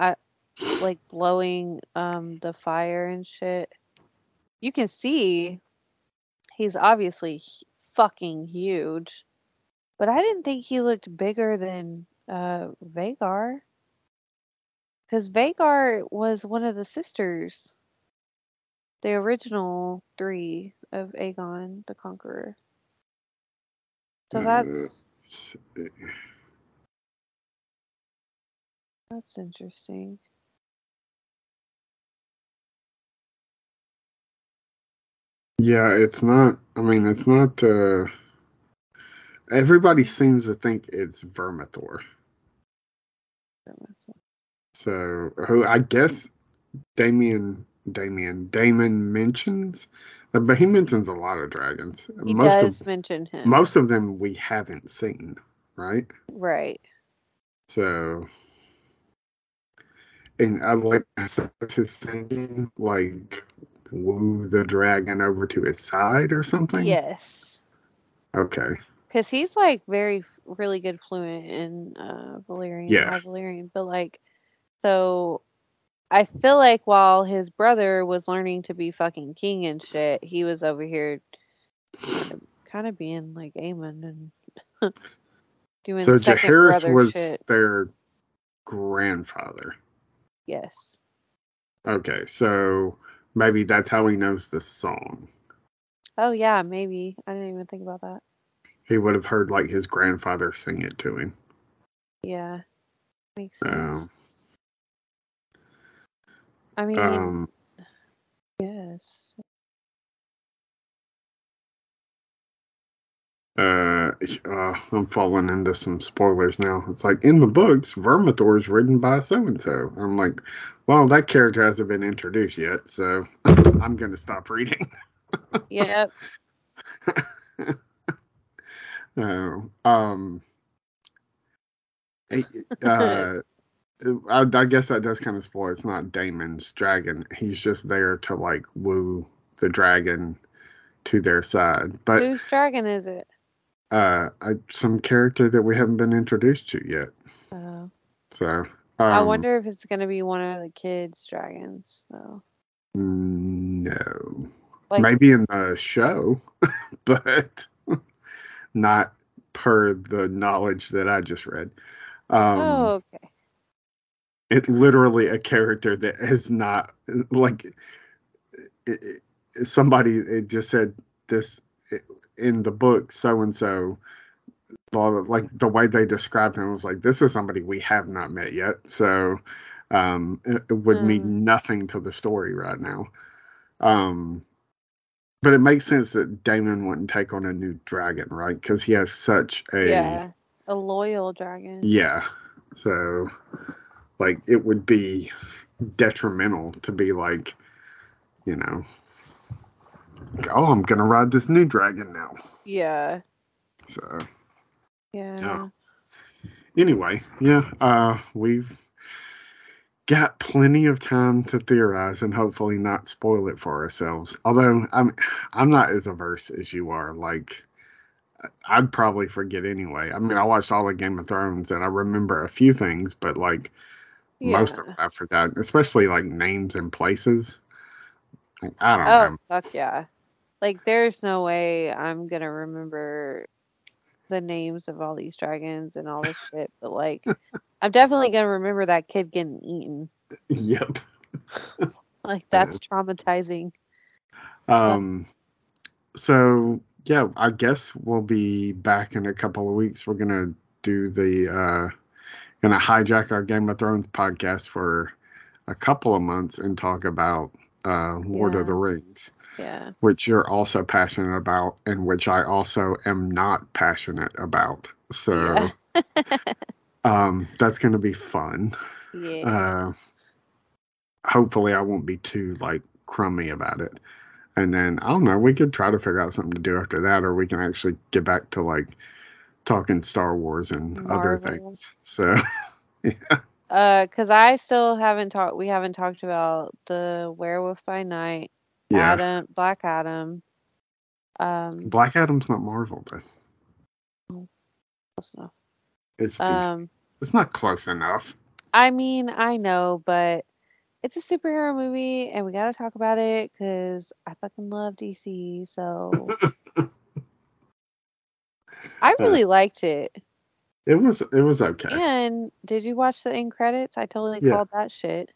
[SPEAKER 1] I, like blowing um the fire and shit, you can see he's obviously fucking huge. But I didn't think he looked bigger than uh Vhagar. Because Vhagar was one of the sisters, the original three of Aegon the Conqueror. So that's That's interesting.
[SPEAKER 2] Yeah, it's not. I mean, it's not. uh Everybody seems to think it's Vermithor. So, who I guess Damien, Damien, Daemon mentions, uh, but he mentions a lot of dragons.
[SPEAKER 1] He
[SPEAKER 2] most
[SPEAKER 1] does
[SPEAKER 2] of
[SPEAKER 1] mention him.
[SPEAKER 2] most of them we haven't seen, right?
[SPEAKER 1] right.
[SPEAKER 2] So, and I like his singing, like woo the dragon over to his side or something.
[SPEAKER 1] Yes.
[SPEAKER 2] Okay.
[SPEAKER 1] Because he's like very, really good fluent in uh, Valyrian,
[SPEAKER 2] Yeah.
[SPEAKER 1] Valyrian. But like, so I feel like while his brother was learning to be fucking king and shit, he was over here kind of, being like Aemon and doing
[SPEAKER 2] So Jaehaerys was
[SPEAKER 1] shit.
[SPEAKER 2] their grandfather.
[SPEAKER 1] Yes.
[SPEAKER 2] Okay, so maybe that's how he knows the song.
[SPEAKER 1] Oh yeah, maybe. I didn't even think about that.
[SPEAKER 2] He would have heard like his grandfather sing it to him.
[SPEAKER 1] Yeah. Makes sense.
[SPEAKER 2] Um,
[SPEAKER 1] I mean,
[SPEAKER 2] um,
[SPEAKER 1] yes.
[SPEAKER 2] uh, uh, I'm falling into some spoilers now. It's like in the books, Vermithor is written by so and so. I'm like, well, that character hasn't been introduced yet, so I'm going to stop reading.
[SPEAKER 1] Yep.
[SPEAKER 2] No. Um. Uh, I, I guess that does kind of spoil. It's not Daemon's dragon. He's just there to like woo the dragon to their side. But
[SPEAKER 1] Whose dragon is it?
[SPEAKER 2] uh, I, some character that we haven't been introduced to yet.
[SPEAKER 1] Uh,
[SPEAKER 2] So um,
[SPEAKER 1] I wonder if it's gonna be one of the kids' dragons. So,
[SPEAKER 2] No,
[SPEAKER 1] like,
[SPEAKER 2] maybe in the show, but not per the knowledge that I just read. Um,
[SPEAKER 1] oh, okay.
[SPEAKER 2] It literally a character that is not like it, it, somebody. It just said this in the book. So and so like the way they described him was like this is somebody we have not met yet so um it, it would mm. mean nothing to the story right now. Um but it makes sense that Daemon wouldn't take on a new dragon right? Because he has such a
[SPEAKER 1] yeah a loyal dragon.
[SPEAKER 2] Yeah so like it would be detrimental to be like you know oh i'm gonna ride this new dragon now.
[SPEAKER 1] Yeah.
[SPEAKER 2] So
[SPEAKER 1] yeah.
[SPEAKER 2] Anyway, yeah, uh, we've got plenty of time to theorize and hopefully not spoil it for ourselves. Although I'm I'm not as averse as you are. Like I'd probably forget anyway. I mean, I watched all of Game of Thrones and I remember a few things, but like yeah. most of it I forgot, especially like names and places. Like, I don't
[SPEAKER 1] oh,
[SPEAKER 2] know.
[SPEAKER 1] fuck yeah. Like there's no way I'm gonna remember the names of all these dragons and all this shit, but like I'm definitely gonna remember that kid getting eaten.
[SPEAKER 2] Yep.
[SPEAKER 1] like that's traumatizing.
[SPEAKER 2] Um so yeah, I guess we'll be back in a couple of weeks. We're gonna do the uh gonna hijack our Game of Thrones podcast for a couple of months and talk about uh Lord yeah. of the Rings
[SPEAKER 1] yeah.
[SPEAKER 2] which you're also passionate about and which I also am not passionate about. So yeah. um, that's going to be fun.
[SPEAKER 1] Yeah.
[SPEAKER 2] Uh, hopefully, I won't be too like crummy about it. And then I don't know. We could try to figure out something to do after that, or we can actually get back to like talking Star Wars and Marvel. other things. So, yeah.
[SPEAKER 1] Uh, cause I still haven't talked. We haven't talked about the Werewolf by Night yeah. Adam, Black Adam. Um,
[SPEAKER 2] Black Adam's not Marvel, but
[SPEAKER 1] close enough.
[SPEAKER 2] It's um, it's not close enough.
[SPEAKER 1] I mean, I know, but it's a superhero movie, and we got to talk about it because I fucking love DC. So I really uh, liked it.
[SPEAKER 2] It was it was okay.
[SPEAKER 1] And did you watch the end credits? I totally yeah. called that shit.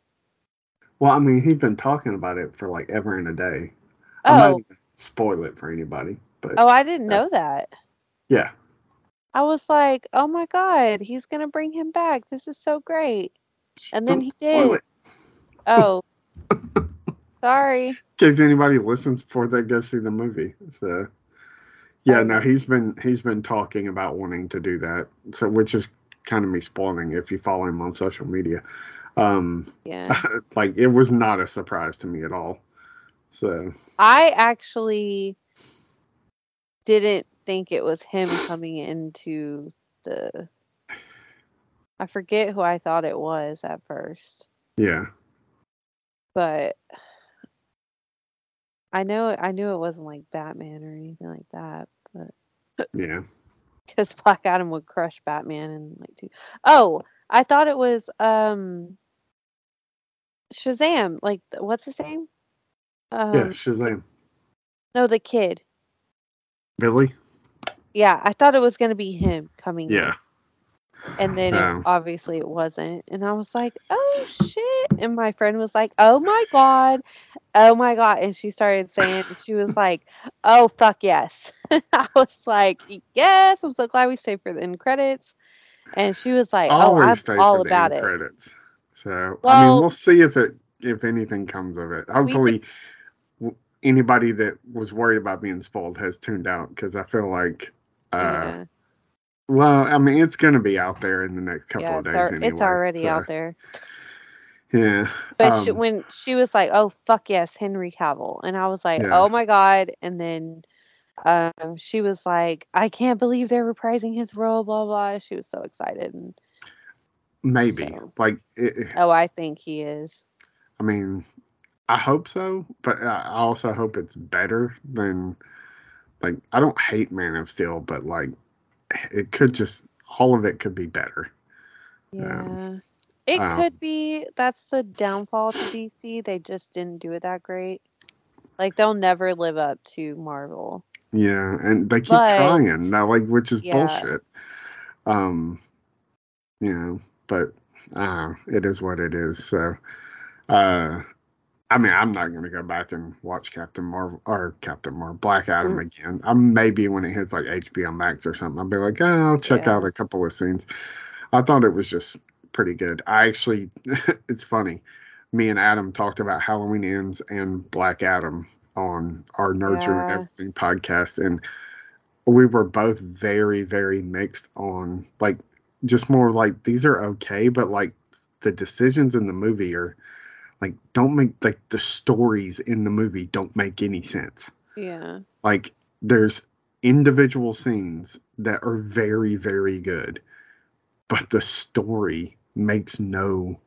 [SPEAKER 2] Well, I mean, he's been talking about it for like ever and a day. Oh. Spoil it for anybody, but
[SPEAKER 1] oh, I didn't know that.
[SPEAKER 2] Yeah.
[SPEAKER 1] I was like, oh my god, he's gonna bring him back. This is so great. And then Don't he did. Oh. Sorry. In
[SPEAKER 2] case anybody listens before they go see the movie. So yeah, oh. no, he's been he's been talking about wanting to do that. So which is kind of me spoiling if you follow him on social media. Um,
[SPEAKER 1] yeah.
[SPEAKER 2] like it was not a surprise to me at all. So
[SPEAKER 1] I actually didn't think it was him coming into the. I forget who I thought it was at first.
[SPEAKER 2] Yeah.
[SPEAKER 1] But I know I knew it wasn't like Batman or anything like that, but
[SPEAKER 2] yeah.
[SPEAKER 1] Because Black Adam would crush Batman and like two. Oh, I thought it was um Shazam. Like, what's his name?
[SPEAKER 2] Um, yeah, Shazam.
[SPEAKER 1] No, the kid.
[SPEAKER 2] Billy.
[SPEAKER 1] Yeah, I thought it was gonna be him coming.
[SPEAKER 2] Yeah. In.
[SPEAKER 1] And then it, obviously it wasn't, and I was like, "Oh shit!" And my friend was like, "Oh my god, oh my god!" And she started saying, she was like, "Oh fuck yes!" I was like, "Yes!" I'm so glad we stayed for the end credits. And she was like, Always "Oh, I'm all about it." Credits.
[SPEAKER 2] So well, I mean, we'll see if it if anything comes of it. Hopefully, anybody that was worried about being spoiled has tuned out because I feel like. Uh, yeah. Well, I mean, it's going to be out there in the next couple yeah, of days. Ar-
[SPEAKER 1] anyway, it's already so. out there.
[SPEAKER 2] Yeah.
[SPEAKER 1] But um, she, when she was like, "Oh fuck yes, Henry Cavill," and I was like, yeah. "Oh my god!" And then um, she was like, "I can't believe they're reprising his role." Blah blah. She was so excited, and
[SPEAKER 2] Maybe. So. Like. It,
[SPEAKER 1] oh, I think he is.
[SPEAKER 2] I mean, I hope so, but I also hope it's better than. Like, I don't hate Man of Steel, but like, it could just all of it could be better.
[SPEAKER 1] Yeah. Um, it um, could be. That's the downfall to DC. They just didn't do it that great. Like they'll never live up to Marvel.
[SPEAKER 2] Yeah, and they keep
[SPEAKER 1] But-
[SPEAKER 2] trying now, like which is
[SPEAKER 1] Yeah.
[SPEAKER 2] bullshit. Um, you know, but uh, it is what it is. So, uh, I mean, I'm not gonna go back and watch Captain Marvel or Captain Marvel, Black Adam
[SPEAKER 1] Mm.
[SPEAKER 2] again. I'm maybe when it hits like HBO Max or something, I'll be like, oh, I'll check
[SPEAKER 1] Yeah.
[SPEAKER 2] out a couple of scenes. I thought it was just pretty good. I actually, it's funny. Me and Adam talked about Halloween Ends and Black Adam on our Nurture and
[SPEAKER 1] Yeah.
[SPEAKER 2] Everything podcast, and we were both very, very mixed on like just more like these are okay, but like the decisions in the movie are like don't make like the stories in the movie don't make any sense.
[SPEAKER 1] Yeah.
[SPEAKER 2] Like there's individual scenes that are very, very good, but the story makes no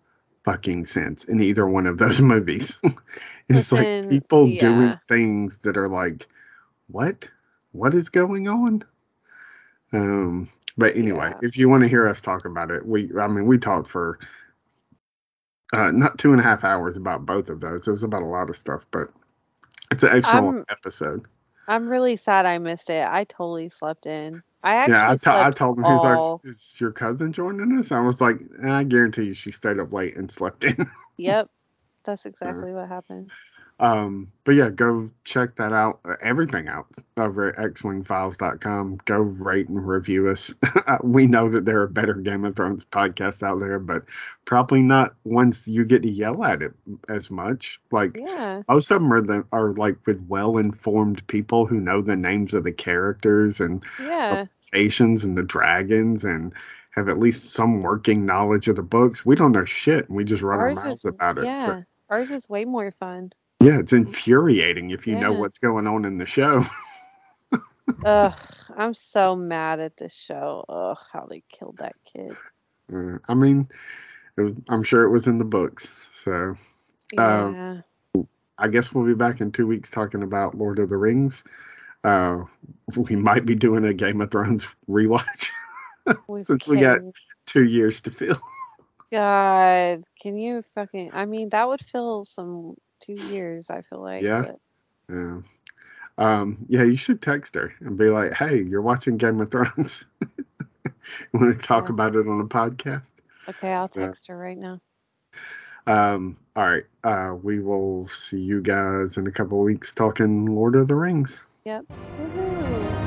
[SPEAKER 2] fucking sense in either one of those movies. it's like people doing things that are like, what? What is going on? Um, but anyway,
[SPEAKER 1] Yeah.
[SPEAKER 2] if you want to hear us talk about it, we I mean we talked for uh not two and a half hours about both of those. It was about a lot of stuff, but it's an excellent
[SPEAKER 1] I'm-
[SPEAKER 2] episode.
[SPEAKER 1] I'm really sad I missed it. I totally slept in. I actually
[SPEAKER 2] Yeah, I, t- I told him he's
[SPEAKER 1] all-
[SPEAKER 2] like, "Is your cousin joining us?" I was like, "I guarantee you, she stayed up late and slept in."
[SPEAKER 1] Yep. That's exactly what happened.
[SPEAKER 2] Um, but yeah, go check that out, uh, everything out over at xwingfiles.com. Go rate and review us. we know that there are better Game of Thrones podcasts out there, but probably not ones you get to yell at it as much. Like
[SPEAKER 1] Yeah.
[SPEAKER 2] most of them are the, are like with well informed people who know the names of the characters and
[SPEAKER 1] Yeah.
[SPEAKER 2] Asians and the dragons and have at least some working knowledge of the books. We don't know shit and we just run our mouths
[SPEAKER 1] is
[SPEAKER 2] about it.
[SPEAKER 1] yeah.
[SPEAKER 2] So,
[SPEAKER 1] Ours is way more fun.
[SPEAKER 2] Yeah, it's infuriating if you know what's going on in the show.
[SPEAKER 1] Ugh. I'm so mad at this show. Ugh, how they killed that kid.
[SPEAKER 2] Uh, I mean, it was, I'm sure it was in the books. So
[SPEAKER 1] Yeah.
[SPEAKER 2] Um, I guess we'll be back in two weeks talking about Lord of the Rings. Uh, we might be doing a Game of Thrones rewatch.
[SPEAKER 1] we
[SPEAKER 2] since we got- Two years to fill.
[SPEAKER 1] God, can you fucking? I mean, that would fill some two years. I feel like.
[SPEAKER 2] Yeah.
[SPEAKER 1] but-
[SPEAKER 2] Yeah. Um, yeah, you should text her and be like, hey, you're watching Game of Thrones. you want to talk
[SPEAKER 1] Yeah.
[SPEAKER 2] about it on a podcast?
[SPEAKER 1] Okay, I'll text her right now.
[SPEAKER 2] Um, all right. Uh, we will see you guys in a couple of weeks talking Lord of the Rings.
[SPEAKER 1] Yep. Woohoo.